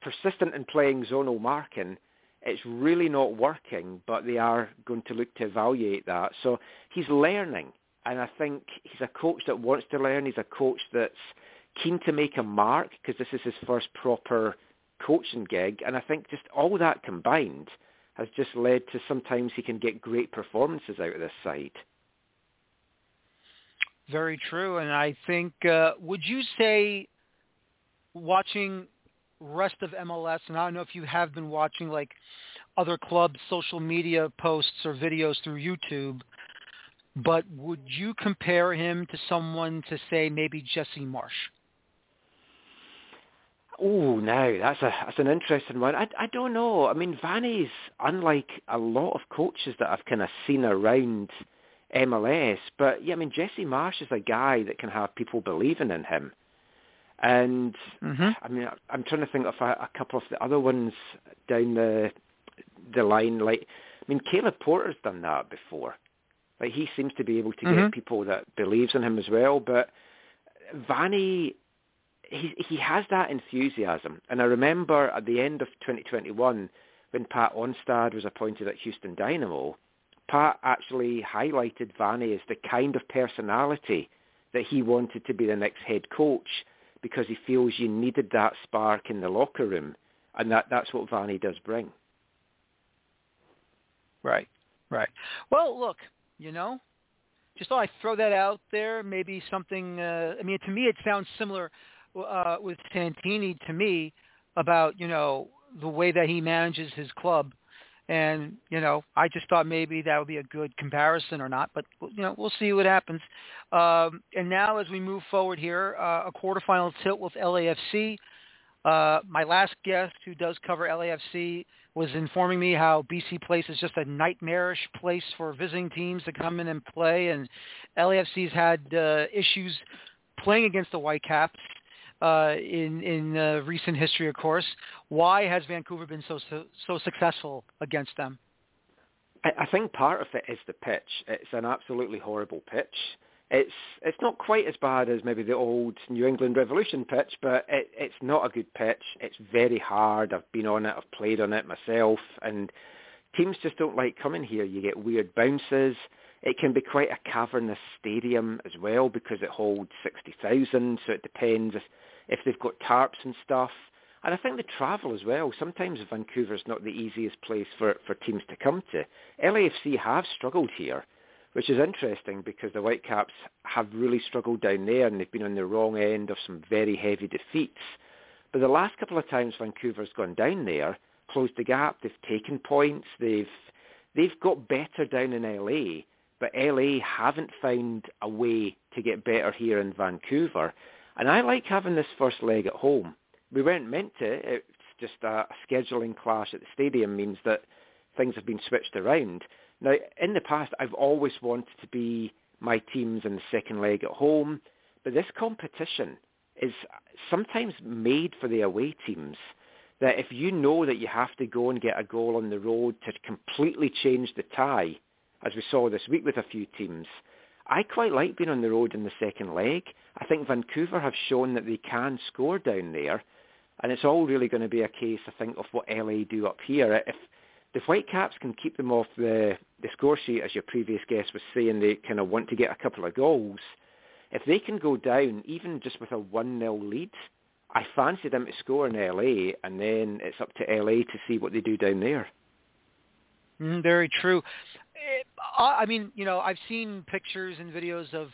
persistent in playing zonal marking. It's really not working, but they are going to look to evaluate that. So he's learning and I think he's a coach that wants to learn. He's a coach that's keen to make a mark because this is his first proper coaching gig. And I think just all that combined has just led to sometimes he can get great performances out of this side.
Very true. And I think, uh, would you say watching rest of MLS, and I don't know if you have been watching like other clubs' social media posts or videos through YouTube, but would you compare him to someone to say maybe Jesse Marsch?
Oh, no, that's a that's an interesting one. I, I don't know. I mean, Vanni's unlike a lot of coaches that I've kind of seen around MLS, but yeah, I mean, Jesse Marsch is a guy that can have people believing in him. And mm-hmm. I mean, I'm trying to think of a, a couple of the other ones down the the line. Like, I mean, Caleb Porter's done that before Like he seems to be able to
mm-hmm.
get people that believes in him as well. But Vanni, he he has that enthusiasm. And I remember at the end of 2021 when Pat Onstad was appointed at Houston Dynamo, Pat actually highlighted Vanni as the kind of personality that he wanted to be the next head coach because he feels you needed that spark in the locker room, and that that's what Vanni does bring.
Right, right. Well, look, you know, just thought I'd throw that out there. Maybe something. Uh, I mean, to me, it sounds similar uh, with Santini to me about you know the way that he manages his club and, you know, I just thought maybe that would be a good comparison or not, but, you know, we'll see what happens. Um, and now as we move forward here, uh, a quarterfinal tilt with LAFC. Uh, my last guest who does cover LAFC was informing me how BC Place is just a nightmarish place for visiting teams to come in and play, and LAFC's had uh, issues playing against the Whitecaps uh, in in uh, recent history, of course. Why has Vancouver been so so, so successful against them?
I, I think part of it is the pitch. It's an absolutely horrible pitch. It's it's not quite as bad as maybe the old New England Revolution pitch, but it, it's not a good pitch. It's very hard. I've been on it. I've played on it myself, and teams just don't like coming here. You get weird bounces. It can be quite a cavernous stadium as well because it holds 60,000, so it depends if if they've got tarps and stuff. And I think the travel as well. Sometimes Vancouver's not the easiest place for, for teams to come to. LAFC have struggled here, which is interesting because the Whitecaps have really struggled down there and they've been on the wrong end of some very heavy defeats. But the last couple of times Vancouver's gone down there, closed the gap, they've taken points, they've they've got better down in LA, but LA haven't found a way to get better here in Vancouver. And I like having this first leg at home. We weren't meant to. It's just a scheduling clash at the stadium means that things have been switched around. Now, in the past, I've always wanted to be my teams in the second leg at home, but this competition is sometimes made for the away teams that if you know that you have to go and get a goal on the road to completely change the tie, as we saw this week with a few teams, I quite like being on the road in the second leg. I think Vancouver have shown that they can score down there, and it's all really going to be a case, I think, of what LA do up here. If the Whitecaps can keep them off the, the score sheet, as your previous guest was saying, they kind of want to get a couple of goals. If they can go down, even just with a 1-0 lead, I fancy them to score in LA, and then it's up to LA to see what they do down there.
Mm, very true. I mean, you know, I've seen pictures and videos of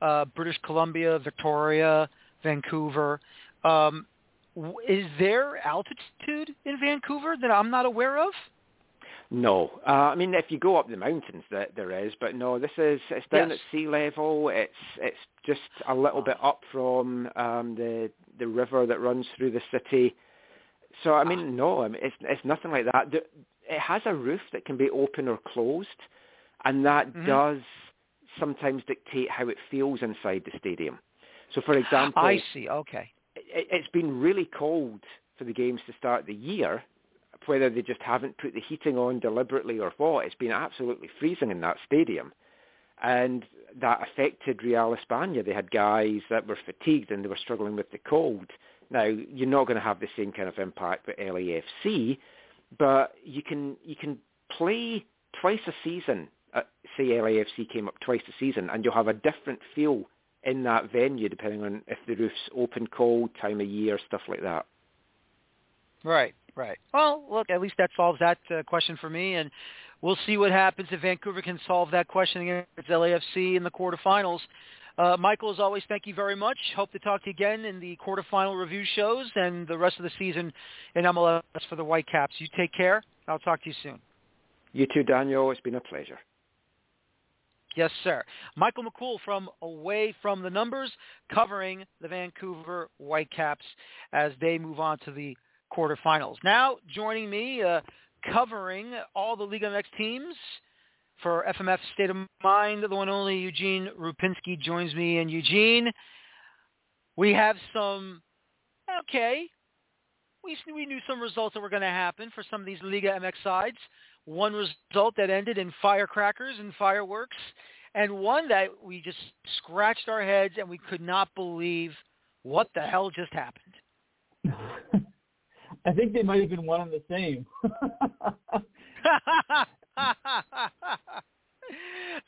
uh, British Columbia, Victoria, Vancouver. Um, is there altitude in Vancouver that I'm not aware of?
No, uh, I mean if you go up the mountains, that there is, but no, this is it's down
yes.
at sea level. It's it's just a little bit up from um, the the river that runs through the city. So I mean, no, I mean it's it's nothing like that. It has a roof that can be open or closed, and that
mm-hmm.
does sometimes dictate how it feels inside the stadium. So, for example,
I see. Okay,
it, it's been really cold for the games to start the year. Whether they just haven't put the heating on deliberately or what, it's been absolutely freezing in that stadium, and that affected Real España. They had guys that were fatigued and they were struggling with the cold. Now, you're not going to have the same kind of impact with LAFC, but you can you can play twice a season uh, say LAFC came up twice a season, and you'll have a different feel in that venue depending on if the roof's open, cold, time of year, stuff like that.
Right, right. Well, look, at least that solves that uh, question for me, and we'll see what happens if Vancouver can solve that question against LAFC in the quarterfinals. Uh, Michael, as always, thank you very much. Hope to talk to you again in the quarterfinal review shows and the rest of the season in MLS for the Whitecaps. You take care. I'll talk to you soon.
You too, Daniel. It's been a pleasure.
Yes, sir. Michael McCool from Away from the Numbers covering the Vancouver Whitecaps as they move on to the quarterfinals. Now joining me uh, covering all the Liga MX teams for FMF State of Mind, the one only Eugene Rupinski joins me. And Eugene, we have some, okay, we we knew some results that were going to happen for some of these Liga MX sides. One result that ended in firecrackers and fireworks, and one that we just scratched our heads and we could not believe what the hell just happened.
I think they might have been one and the same.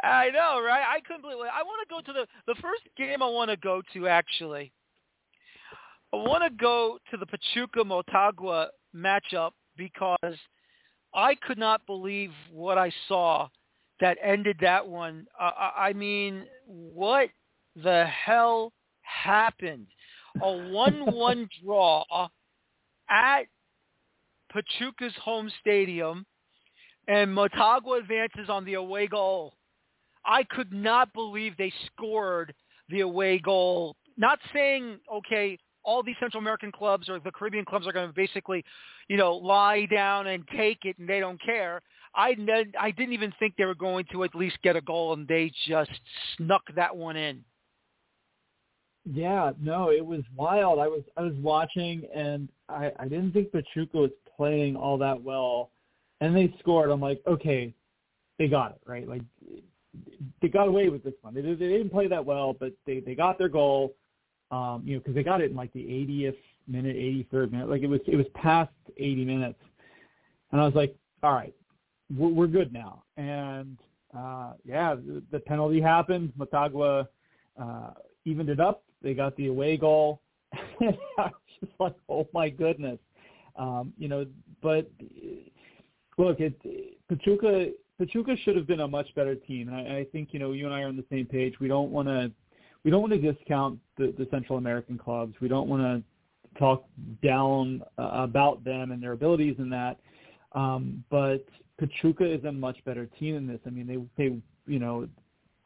I know, right? I couldn't believe it. I want to go to the the first game I want to go to actually. I want to go to the Pachuca Motagua matchup because I could not believe what I saw that ended that one. Uh, I mean, what the hell happened? A one-one draw at Pachuca's home stadium, and Motagua advances on the away goal. I could not believe they scored the away goal. Not saying, okay, all these Central American clubs or the Caribbean clubs are going to basically, you know, lie down and take it and they don't care. I I didn't even think they were going to at least get a goal and they just snuck that one in.
Yeah, no, it was wild. I was I was watching and I I didn't think Pachuca was playing all that well, and they scored. I'm like, okay, they got it right. Like they got away with this one. They, they didn't play that well, but they they got their goal. Um, you know, because they got it in like the 80th minute, 83rd minute. Like it was it was past 80 minutes, and I was like, all right, we're, we're good now. And uh, yeah, the, the penalty happened. Motagua uh, evened it up. They got the away goal. I was just like, oh my goodness, um, you know. But look, it Pachuca Pachuca should have been a much better team, and I, I think you know you and I are on the same page. We don't want to we don't want to discount the, the Central American clubs. We don't want to talk down uh, about them and their abilities in that. Um, but Pachuca is a much better team in this. I mean, they they you know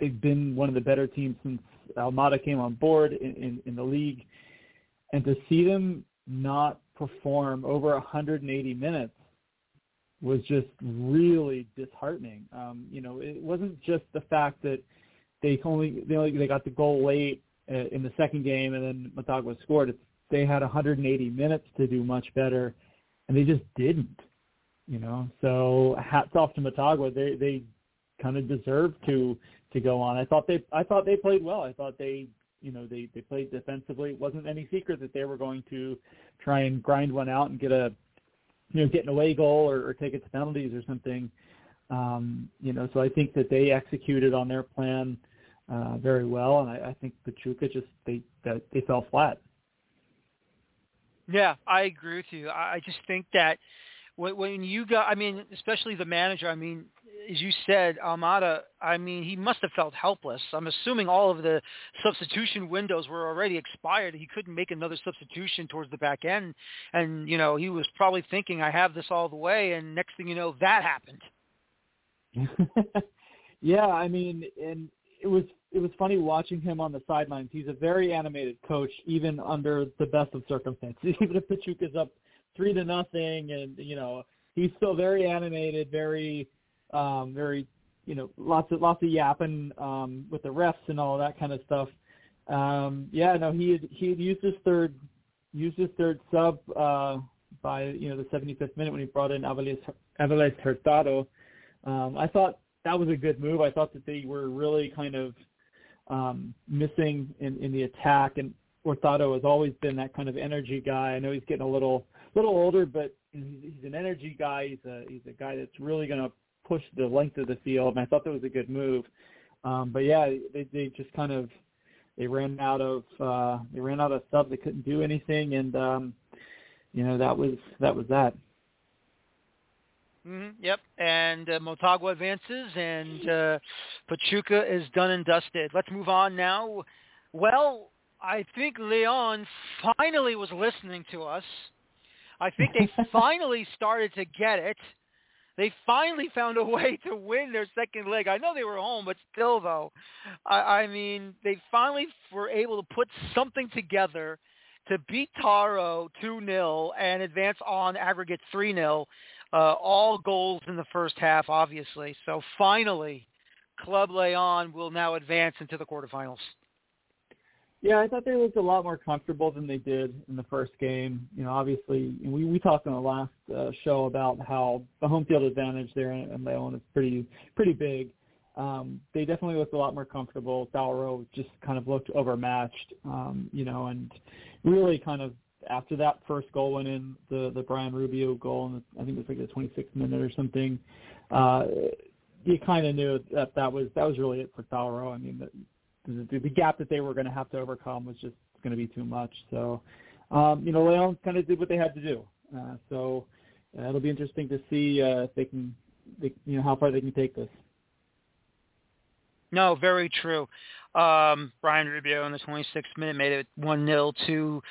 they've been one of the better teams since Almada came on board in, in, in the league, and to see them not perform over 180 minutes was just really disheartening. Um, you know, it wasn't just the fact that they only they only they got the goal late uh, in the second game and then Motagua scored. It's, they had 180 minutes to do much better, and they just didn't. You know, so hats off to Motagua. They they kind of deserved to to go on. I thought they I thought they played well. I thought they you know they they played defensively. It wasn't any secret that they were going to try and grind one out and get a you know, get an away goal or, or take it to penalties or something. Um, you know, so I think that they executed on their plan uh, very well, and I, I think Pachuca just they they fell flat.
Yeah, I agree with you. I just think that when you got, I mean, especially the manager. I mean, as you said, Almada, I mean, he must have felt helpless. I'm assuming all of the substitution windows were already expired. He couldn't make another substitution towards the back end. And, you know, he was probably thinking, I have this all the way. And next thing you know, that happened.
yeah, I mean, and it was it was funny watching him on the sidelines. He's a very animated coach, even under the best of circumstances. Even if Pachuca's up three to nothing, and you know he's still very animated, very um, very, you know, lots of lots of yapping um, with the refs and all that kind of stuff. Um, yeah, no, he had, he had used his third used his third sub uh, by you know the 75th minute when he brought in Aviles Aviles Hurtado. Um, I thought that was a good move. I thought that they were really kind of um, missing in, in the attack, and Hurtado has always been that kind of energy guy. I know he's getting a little little older, but he's, he's an energy guy. He's a he's a guy that's really going to push the length of the field, and I thought that was a good move. Um, but yeah, they they just kind of they ran out of uh, they ran out of stuff. They couldn't do anything, and um, you know that was that was that.
Mm-hmm, yep, and uh, Motagua advances, and uh, Pachuca is done and dusted. Let's move on now. Well, I think Leon finally was listening to us. I think they finally started to get it. They finally found a way to win their second leg. I know they were home, but still, though, I, I mean, they finally were able to put something together to beat Tauro 2-0 and advance on aggregate 3-0. Uh, all goals in the first half, obviously. So finally, Club Leon will now advance into the quarterfinals.
Yeah, I thought they looked a lot more comfortable than they did in the first game. You know, obviously, we we talked on the last uh, show about how the home field advantage there in Leon is pretty pretty big. Um, they definitely looked a lot more comfortable. Tauro just kind of looked overmatched, um, you know, and really kind of after that first goal went in, the the Brian Rubio goal, and I think it was like the 26th minute or something. Uh, you kind of knew that that was that was really it for Tauro. I mean, the, the, gap that they were going to have to overcome was just going to be too much. So, um, you know, Leon kind of did what they had to do. Uh, so uh, it'll be interesting to see uh, if they can, they, you know, how far they can take this.
No, very true. Um, Brian Rubio in the 26th minute made it 1-0 to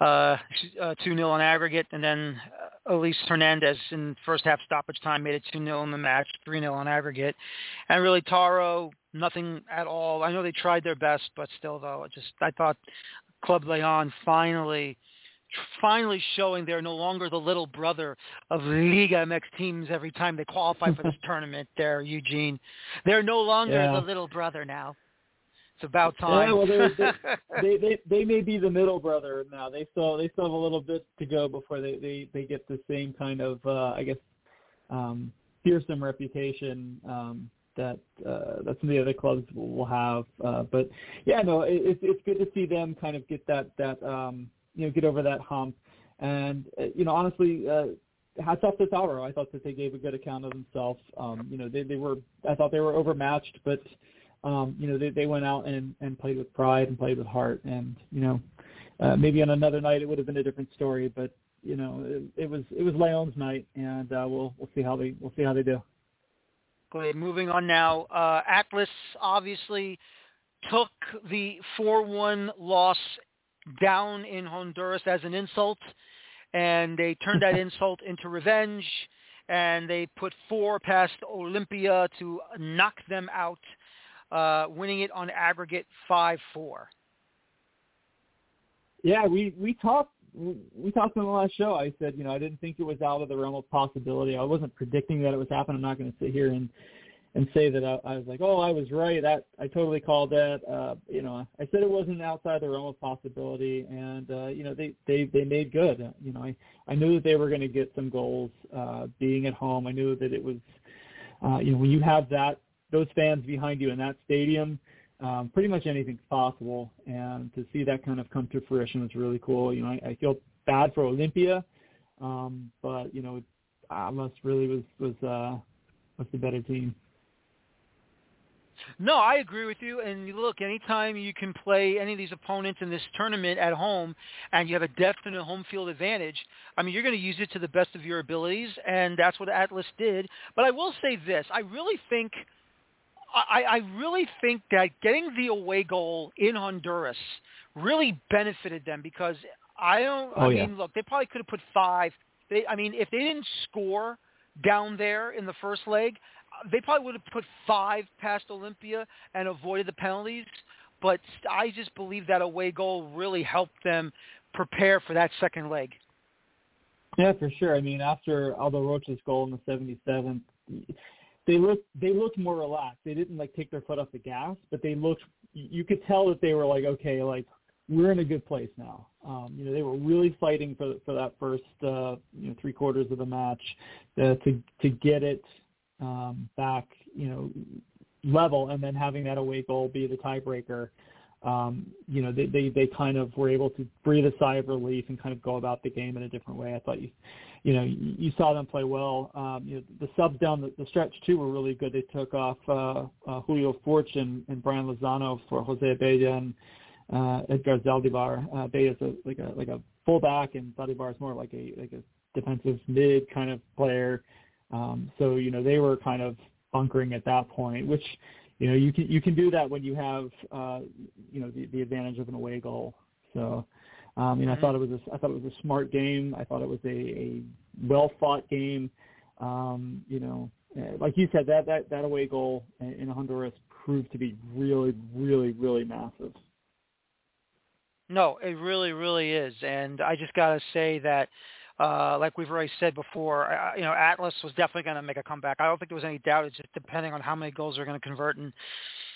uh, uh, 2-0 on aggregate, and then uh, Elias Hernandez in first half stoppage time made it 2-0 in the match, 3-0 on aggregate. And really Tauro, nothing at all. I know they tried their best, but still, though, it just I thought Club Leon finally finally showing they're no longer the little brother of Liga MX teams every time they qualify for this tournament there, Eugene. They're no longer
yeah.
the little brother now. It's about time.
Yeah, well, they, they, they they may be the middle brother now. They still they still have a little bit to go before they they they get the same kind of uh, I guess um, fearsome reputation um, that uh, that some of the other clubs will have. Uh, but yeah, no, it, it's it's good to see them kind of get that that um, you know get over that hump. And uh, you know, honestly, uh, hats off to Tauro. I thought that they gave a good account of themselves. Um, you know, they they were I thought they were overmatched, but um, you know, they, they went out and, and played with pride and played with heart. And, you know, uh, maybe on another night it would have been a different story, but, you know, it, it was, it was Leon's night and, uh, we'll, we'll see how they, we'll see how they do.
Moving on now. Uh, Atlas obviously took the 4-1 loss down in Honduras as an insult, and they turned that insult into revenge, and they put four past Olympia to knock them out uh, winning it on aggregate 5-4.
Yeah, we we talked we talked on the last show. I said, you know, I didn't think it was out of the realm of possibility. I wasn't predicting that it was happening. I'm not going to sit here and and say that I, I was like, oh, I was right. That I totally called that. Uh, you know, I said it wasn't outside the realm of possibility, and uh, you know, they they they made good. You know, I I knew that they were going to get some goals. Uh, being at home, I knew that it was. Uh, you know, when you have that those fans behind you in that stadium, um, pretty much anything's possible. And to see that kind of come to fruition was really cool. You know, I, I feel bad for Olympia, um, but you know, Atlas really was was uh, was the better team.
No, I agree with you. And look, anytime you can play any of these opponents in this tournament at home and you have a definite home field advantage, I mean, you're going to use it to the best of your abilities, and that's what Atlas did. But I will say this. I really think – I, I really think that getting the away goal in Honduras really benefited them because I don't.
Oh,
I
yeah.
mean, look, they probably could have put five. They, I mean, if they didn't score down there in the first leg, uh, they probably would have put five past Olympia and avoided the penalties. But I just believe that away goal really helped them prepare for that second leg.
Yeah, for sure. I mean, after Aldo Rocha's goal in the 77th, they looked they looked more relaxed. They didn't like take their foot off the gas, but they looked. You could tell that they were like, okay, like we're in a good place now. Um, you know, they were really fighting for for that first uh, you know three quarters of the match uh, to to get it um, back, you know, level, and then having that away goal be the tiebreaker. Um, you know, they, they they kind of were able to breathe a sigh of relief and kind of go about the game in a different way. I thought you you know, you saw them play well. Um, you know, the subs down the, the stretch too were really good. They took off uh, uh, Julio Furch and, and Brian Lozano for Jose Abella and uh, Edgar Zaldivar. Uh, is a, like a like a fullback, and Zaldivar is more like a like a defensive mid kind of player. Um, so you know they were kind of bunkering at that point, which you know you can you can do that when you have uh, you know the, the advantage of an away goal. So um, you know, mm-hmm. I thought it was a, I thought it was a smart game. I thought it was a, a well fought game. Um, you know, uh, like you said, that that that away goal in Honduras proved to be really, really, really massive.
No, it really, really is, and I just got to say that, uh, like we've already said before, uh, you know, Atlas was definitely going to make a comeback. I don't think there was any doubt. It's just depending on how many goals they're going to convert, and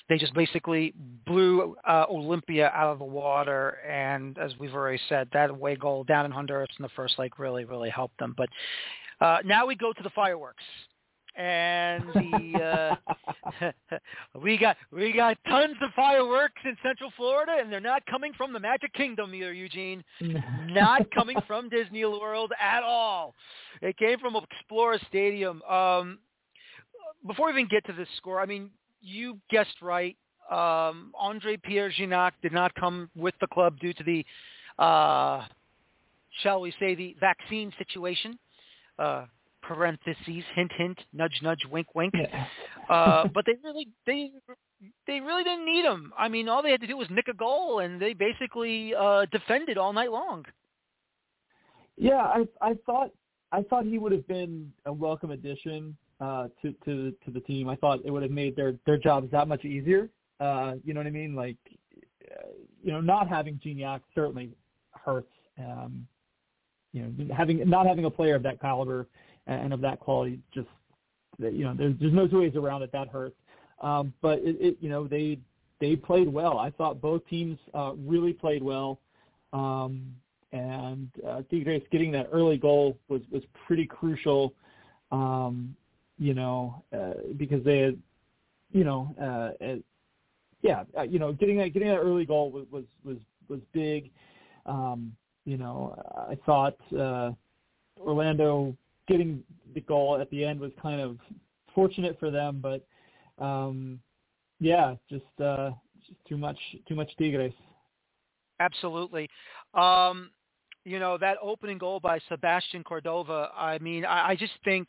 they just basically blew uh, Olympia out of the water. And as we've already said, that away goal down in Honduras in the first leg really, really helped them. But uh, now we go to the fireworks and the uh, we got we got tons of fireworks in Central Florida, and they're not coming from the Magic Kingdom either, Eugene. not coming from Disney World at all. It came from Exploria Stadium. Um, before we even get to this score, I mean, you guessed right. Um, Andre Pierre Gignac did not come with the club due to the, uh, shall we say, the vaccine situation. Uh, parentheses, hint, hint, nudge, nudge, wink, wink. Uh, but they really, they, they really didn't need him. I mean, all they had to do was nick a goal, and they basically uh, defended all night long.
Yeah, I, I thought, I thought he would have been a welcome addition uh, to to to the team. I thought it would have made their their jobs that much easier. Uh, you know what I mean? Like, uh, you know, not having Gignac certainly hurts. Um, you know, having not having a player of that caliber and of that quality just you know there's there's no two ways around it that hurts. Um but it, it you know they they played well. I thought both teams uh really played well. Um and uh Tigres getting that early goal was was pretty crucial um you know uh, because they had you know uh, yeah uh, you know getting that getting that early goal was was was, was big. Um you know i thought uh Orlando getting the goal at the end was kind of fortunate for them, but um, yeah, just uh, just too much too much Tigres.
Absolutely. Um, you know that opening goal by Sebastian Cordova. I mean, I, I just think.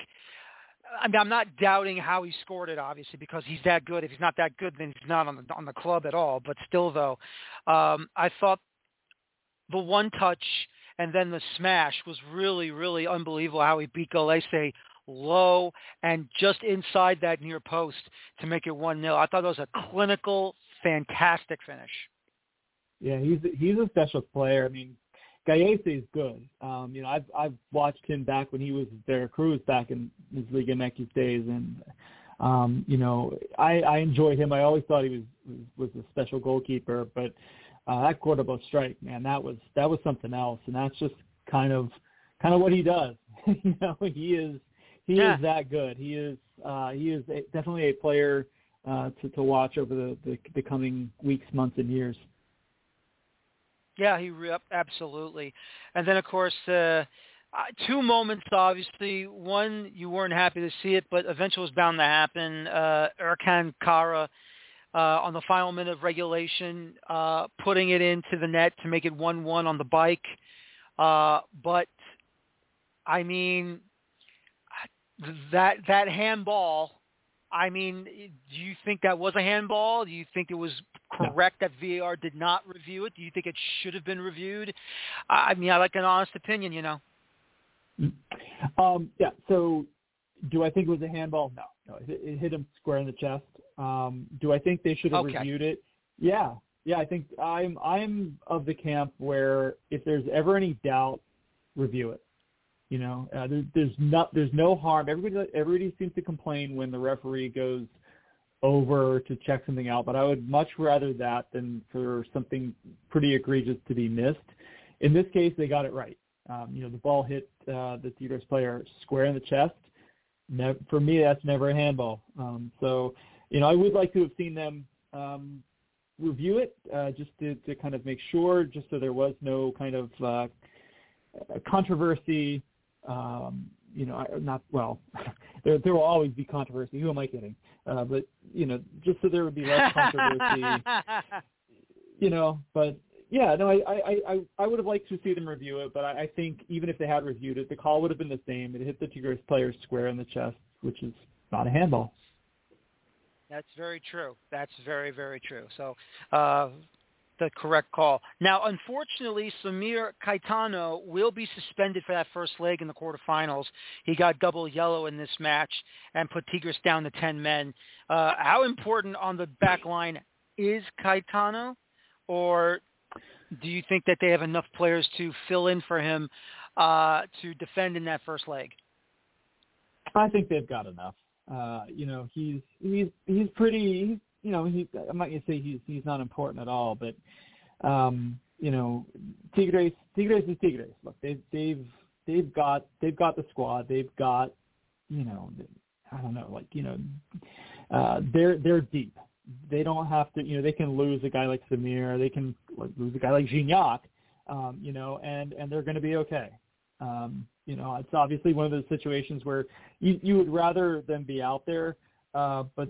I mean, I'm not doubting how he scored it, obviously, because he's that good. If he's not that good, then he's not on the on the club at all. But still, though, um, I thought the one touch and then the smash was really, really unbelievable how he beat Gallese low and just inside that near post to make it 1-0. I thought it was a clinical, fantastic finish.
Yeah, he's he's a special player. I mean, Gallese is good. Um, you know, I've I've watched him back when he was Veracruz back in his Liga MX days, and um, you know, I I enjoyed him. I always thought he was was, was a special goalkeeper, but uh, that Cordova strike, man, that was that was something else, and that's just kind of kind of what he does. you know, he is he yeah. is that good. He is uh, he is a, definitely a player uh, to to watch over the, the the coming weeks, months, and years.
Yeah, he absolutely. And then of course, uh, two moments obviously. One, you weren't happy to see it, but eventually was bound to happen. Uh, Ercan Kara uh, on the final minute of regulation, uh, putting it into the net to make it 1-1 on the bike. Uh, but, I mean, that that handball, I mean, do you think that was a handball? Do you think it was correct that VAR did not review it? Do you think it should have been reviewed? I mean, I like an honest opinion, you know.
Um, yeah. So, do I think it was a handball? No, no. It, it hit him square in the chest. Um, do I think they should have okay. reviewed it? Yeah, yeah. I think I'm I'm of the camp where if there's ever any doubt, review it. You know, uh, there, there's not there's no harm. Everybody everybody seems to complain when the referee goes over to check something out, but I would much rather that than for something pretty egregious to be missed. In this case, they got it right. Um, you know, the ball hit uh, the Tigres player square in the chest. Ne- for me, that's never a handball. Um, so you know, I would like to have seen them um, review it uh, just to, to kind of make sure, just so there was no kind of uh, controversy. Um, you know, not well. there, there will always be controversy. Who am I kidding? Uh, but you know, just so there would be less controversy. you know, but yeah, no, I, I, I, I would have liked to see them review it, but I, I think even if they had reviewed it, the call would have been the same. It hit the Tigres player square in the chest, which is not a handball.
That's very true. That's very, very true. So uh, the correct call. Now, unfortunately, Samir Caetano will be suspended for that first leg in the quarterfinals. He got double yellow in this match and put Tigres down to 10 men. Uh, how important on the back line is Caetano? Or do you think that they have enough players to fill in for him uh, to defend in that first leg?
I think they've got enough. Uh, you know, he's he's he's pretty you know, he, I'm not to say he's he's not important at all, but um, you know, Tigres Tigres is Tigres. Look, they've they've they've got they've got the squad. They've got you know, I don't know, like you know, uh, they're they're deep. They don't have to, you know, they can lose a guy like Samir. They can lose a guy like Gignac, um, you know, and and they're going to be okay. Um, you know, it's obviously one of those situations where you you would rather them be out there, uh, but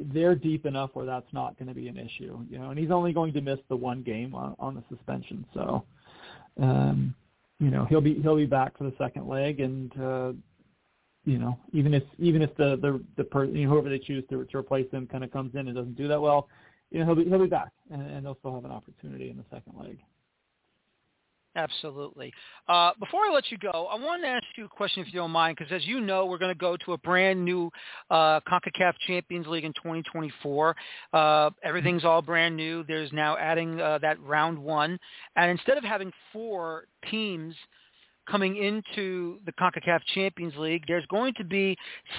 they're deep enough where that's not going to be an issue. You know, and he's only going to miss the one game on, on the suspension, so um, you know he'll be he'll be back for the second leg, and uh, you know even if even if the the the per, you know, whoever they choose to to replace him kind of comes in and doesn't do that well, you know he'll be he'll be back, and, and they'll still have an opportunity in the second leg.
Absolutely. Uh, before I let you go, I want to ask you a question, if you don't mind, because as you know, we're going to go to a brand new uh, CONCACAF Champions League in 2024. Uh, everything's all brand new. There's now adding uh, that round one, and instead of having four teams – coming into the CONCACAF Champions League. There's going to be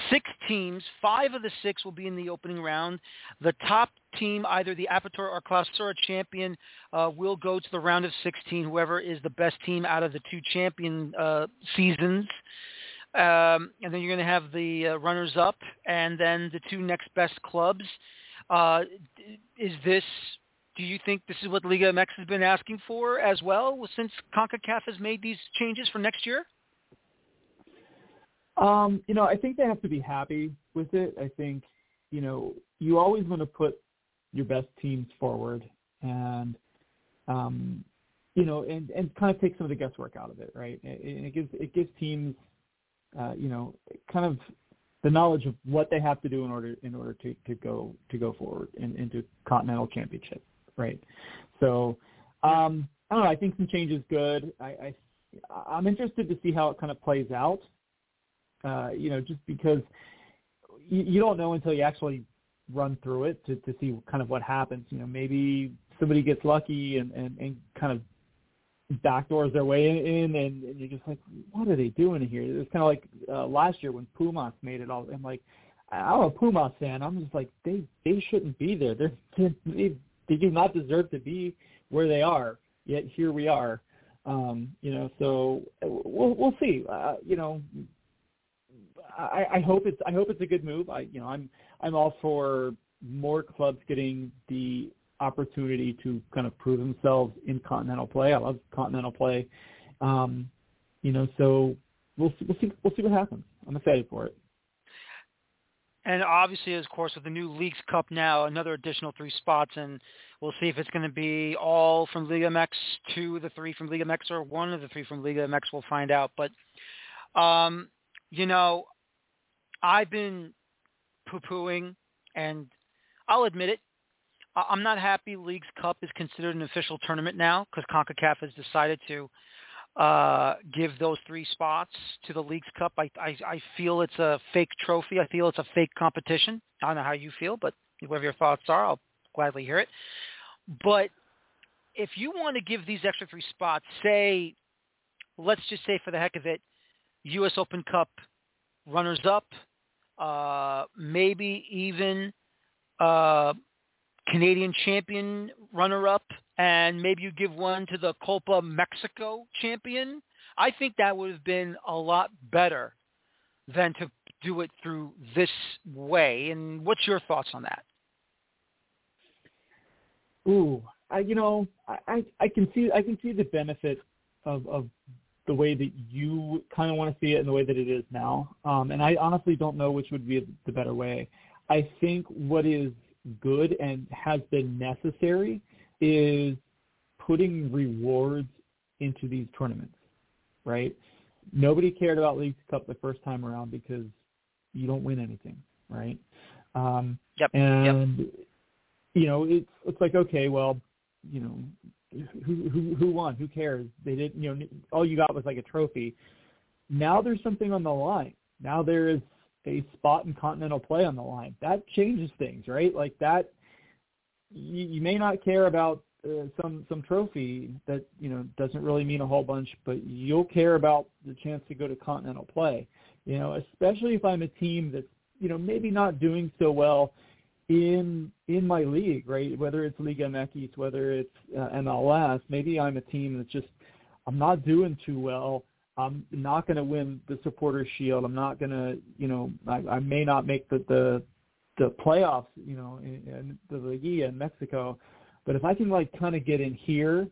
six teams. Five of the six will be in the opening round. The top team, either the Apertura or Clausura champion, uh, will go to the round of 16, whoever is the best team out of the two champion uh, seasons. Um, and then you're going to have the uh, runners-up and then the two next best clubs. Uh, is this do you think this is what Liga MX has been asking for as well since CONCACAF has made these changes for next year?
Um, you know, I think they have to be happy with it. I think, you know, you always want to put your best teams forward and, um, you know, and, and kind of take some of the guesswork out of it, right? And it gives, it gives teams, uh, you know, kind of the knowledge of what they have to do in order, in order to, to go, to go forward in, into continental championship right? So um, I don't know. I think some change is good. I, I I'm interested to see how it kind of plays out. Uh, you know, just because you, you don't know until you actually run through it to, to see kind of what happens. You know, maybe somebody gets lucky and, and, and kind of backdoors their way in, and, and you're just like, what are they doing here? It's kind of like uh, last year when Pumas made it all. I'm like, I'm a Pumas fan. I'm just like, they they shouldn't be there. They're, they they do not deserve to be where they are. Yet here we are. Um, you know, so we'll we'll see. Uh, you know, I, I hope it's I hope it's a good move. I you know I'm I'm all for more clubs getting the opportunity to kind of prove themselves in continental play. I love continental play. Um, you know, so we'll see, we'll see we'll see what happens. I'm excited for it.
And obviously, of course, with the new Leagues Cup now, another additional three spots, and we'll see if it's going to be all from Liga MX, two of the three from Liga MX, or one of the three from Liga MX. We'll find out. But, um, you know, I've been poo-pooing, and I'll admit it. I'm not happy Leagues Cup is considered an official tournament now because CONCACAF has decided to uh, give those three spots to the Leagues Cup. I, I, I feel it's a fake trophy. I feel it's a fake competition. I don't know how you feel, but whatever your thoughts are, I'll gladly hear it. But if you want to give these extra three spots, say, let's just say for the heck of it, U.S. Open Cup runners-up, uh, maybe even uh, Canadian champion runner-up, and maybe you give one to the Copa Mexico champion. I think that would have been a lot better than to do it through this way. And what's your thoughts on that?
Ooh, I, you know, I, I can see I can see the benefit of, of the way that you kind of want to see it and the way that it is now. Um, and I honestly don't know which would be the better way. I think what is good and has been necessary is putting rewards into these tournaments, right? Nobody cared about Leagues Cup the first time around because you don't win anything, right? Um,
yep.
And
yep.
you know, it's it's like okay, well, you know, who who who won? Who cares? They didn't. You know, all you got was like a trophy. Now there's something on the line. Now there is a spot in continental play on the line. That changes things, right? Like that. You, you may not care about uh, some some trophy that you know doesn't really mean a whole bunch, but you'll care about the chance to go to continental play. You know, especially if I'm a team that's you know maybe not doing so well in in my league, right? Whether it's Liga MX, whether it's uh, MLS, maybe I'm a team that's just I'm not doing too well. I'm not going to win the Supporters Shield. I'm not going to, you know, I, I may not make the the the playoffs, you know, in, in the Liga in Mexico. But if I can like kind of get in here,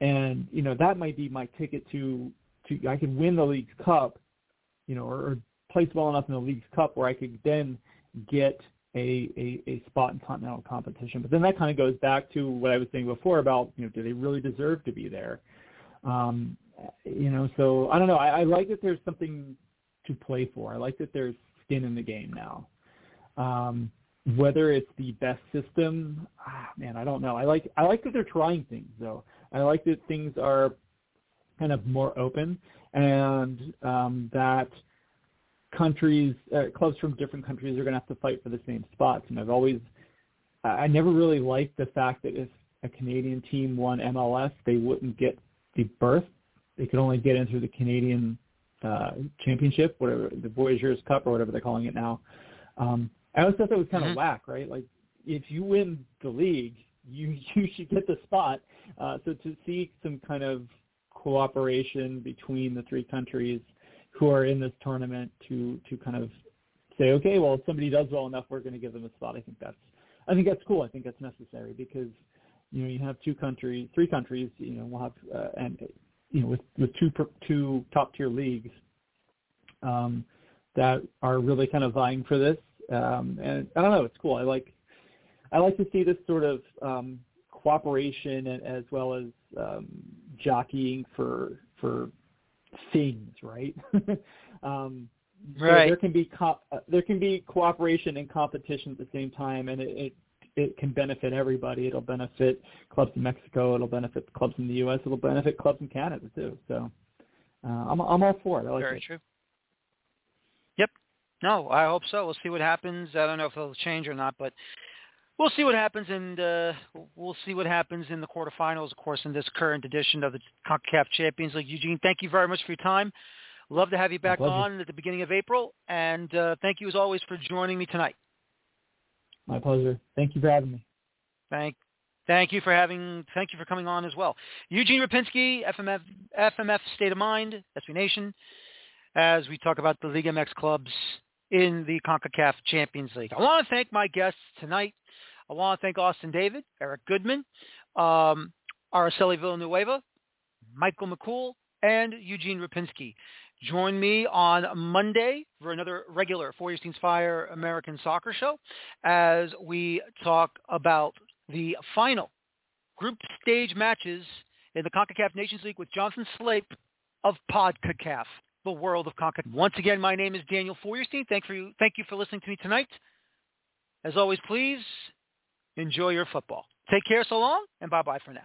and you know that might be my ticket to to I can win the League's Cup, you know, or, or place well enough in the League's Cup where I could then get a, a, a spot in continental competition. But then that kind of goes back to what I was saying before about, you know, do they really deserve to be there? Um, you know, so I don't know. I, I like that there's something to play for. I like that there's skin in the game now. Um, whether it's the best system, ah, man, I don't know. I like I like that they're trying things though. I like that things are kind of more open and um, that countries, uh, clubs from different countries are going to have to fight for the same spots. And I've always, I never really liked the fact that if a Canadian team won MLS, they wouldn't get the berth. They could only get into the Canadian uh, Championship, whatever the Voyageurs Cup or whatever they're calling it now. Um, I always thought that was kind mm-hmm. of whack, right? Like if you win the league, you you should get the spot. Uh, so to see some kind of cooperation between the three countries who are in this tournament to to kind of say, okay, well, if somebody does well enough, we're going to give them a spot. I think that's I think that's cool. I think that's necessary because you know you have two countries, three countries. You know, we'll have uh, and you know with with two two top tier leagues um, that are really kind of vying for this. Um, and I don't know, it's cool. I like I like to see this sort of um, cooperation as well as um, jockeying for for things, right? um,
right.
there can be co- uh, there can be cooperation and competition at the same time, and it, it it can benefit everybody. It'll benefit clubs in Mexico. It'll benefit clubs in the U.S. It'll benefit clubs in Canada too. So uh, I'm I'm all for it. I like
Very
it.
true. No, I hope so. We'll see what happens. I don't know if it'll change or not, but we'll see what happens, and uh, we'll see what happens in the quarterfinals, of course, in this current edition of the CONCACAF Champions League. Eugene, thank you very much for your time. Love to have you back on at the beginning of April, and uh, thank you as always for joining me tonight.
My pleasure. Thank you for having me.
Thank, thank you for having, thank you for coming on as well. Eugene Rupinski, FMF, FMF State of Mind, SB Nation, as we talk about the Liga MX clubs in the CONCACAF Champions League. I want to thank my guests tonight. I want to thank Austin David, Eric Goodman, um, Araceli Villanueva, Michael McCool, and Eugene Rupinski. Join me on Monday for another regular Four Year Teams Fire American Soccer Show as we talk about the final group stage matches in the CONCACAF Nations League with Jonathan Slape of PodCACAF, the world of CONCACAF. Once again, my name is Daniel Feuerstein. Thank you, thank you for listening to me tonight. As always, please enjoy your football. Take care so long, and bye-bye for now.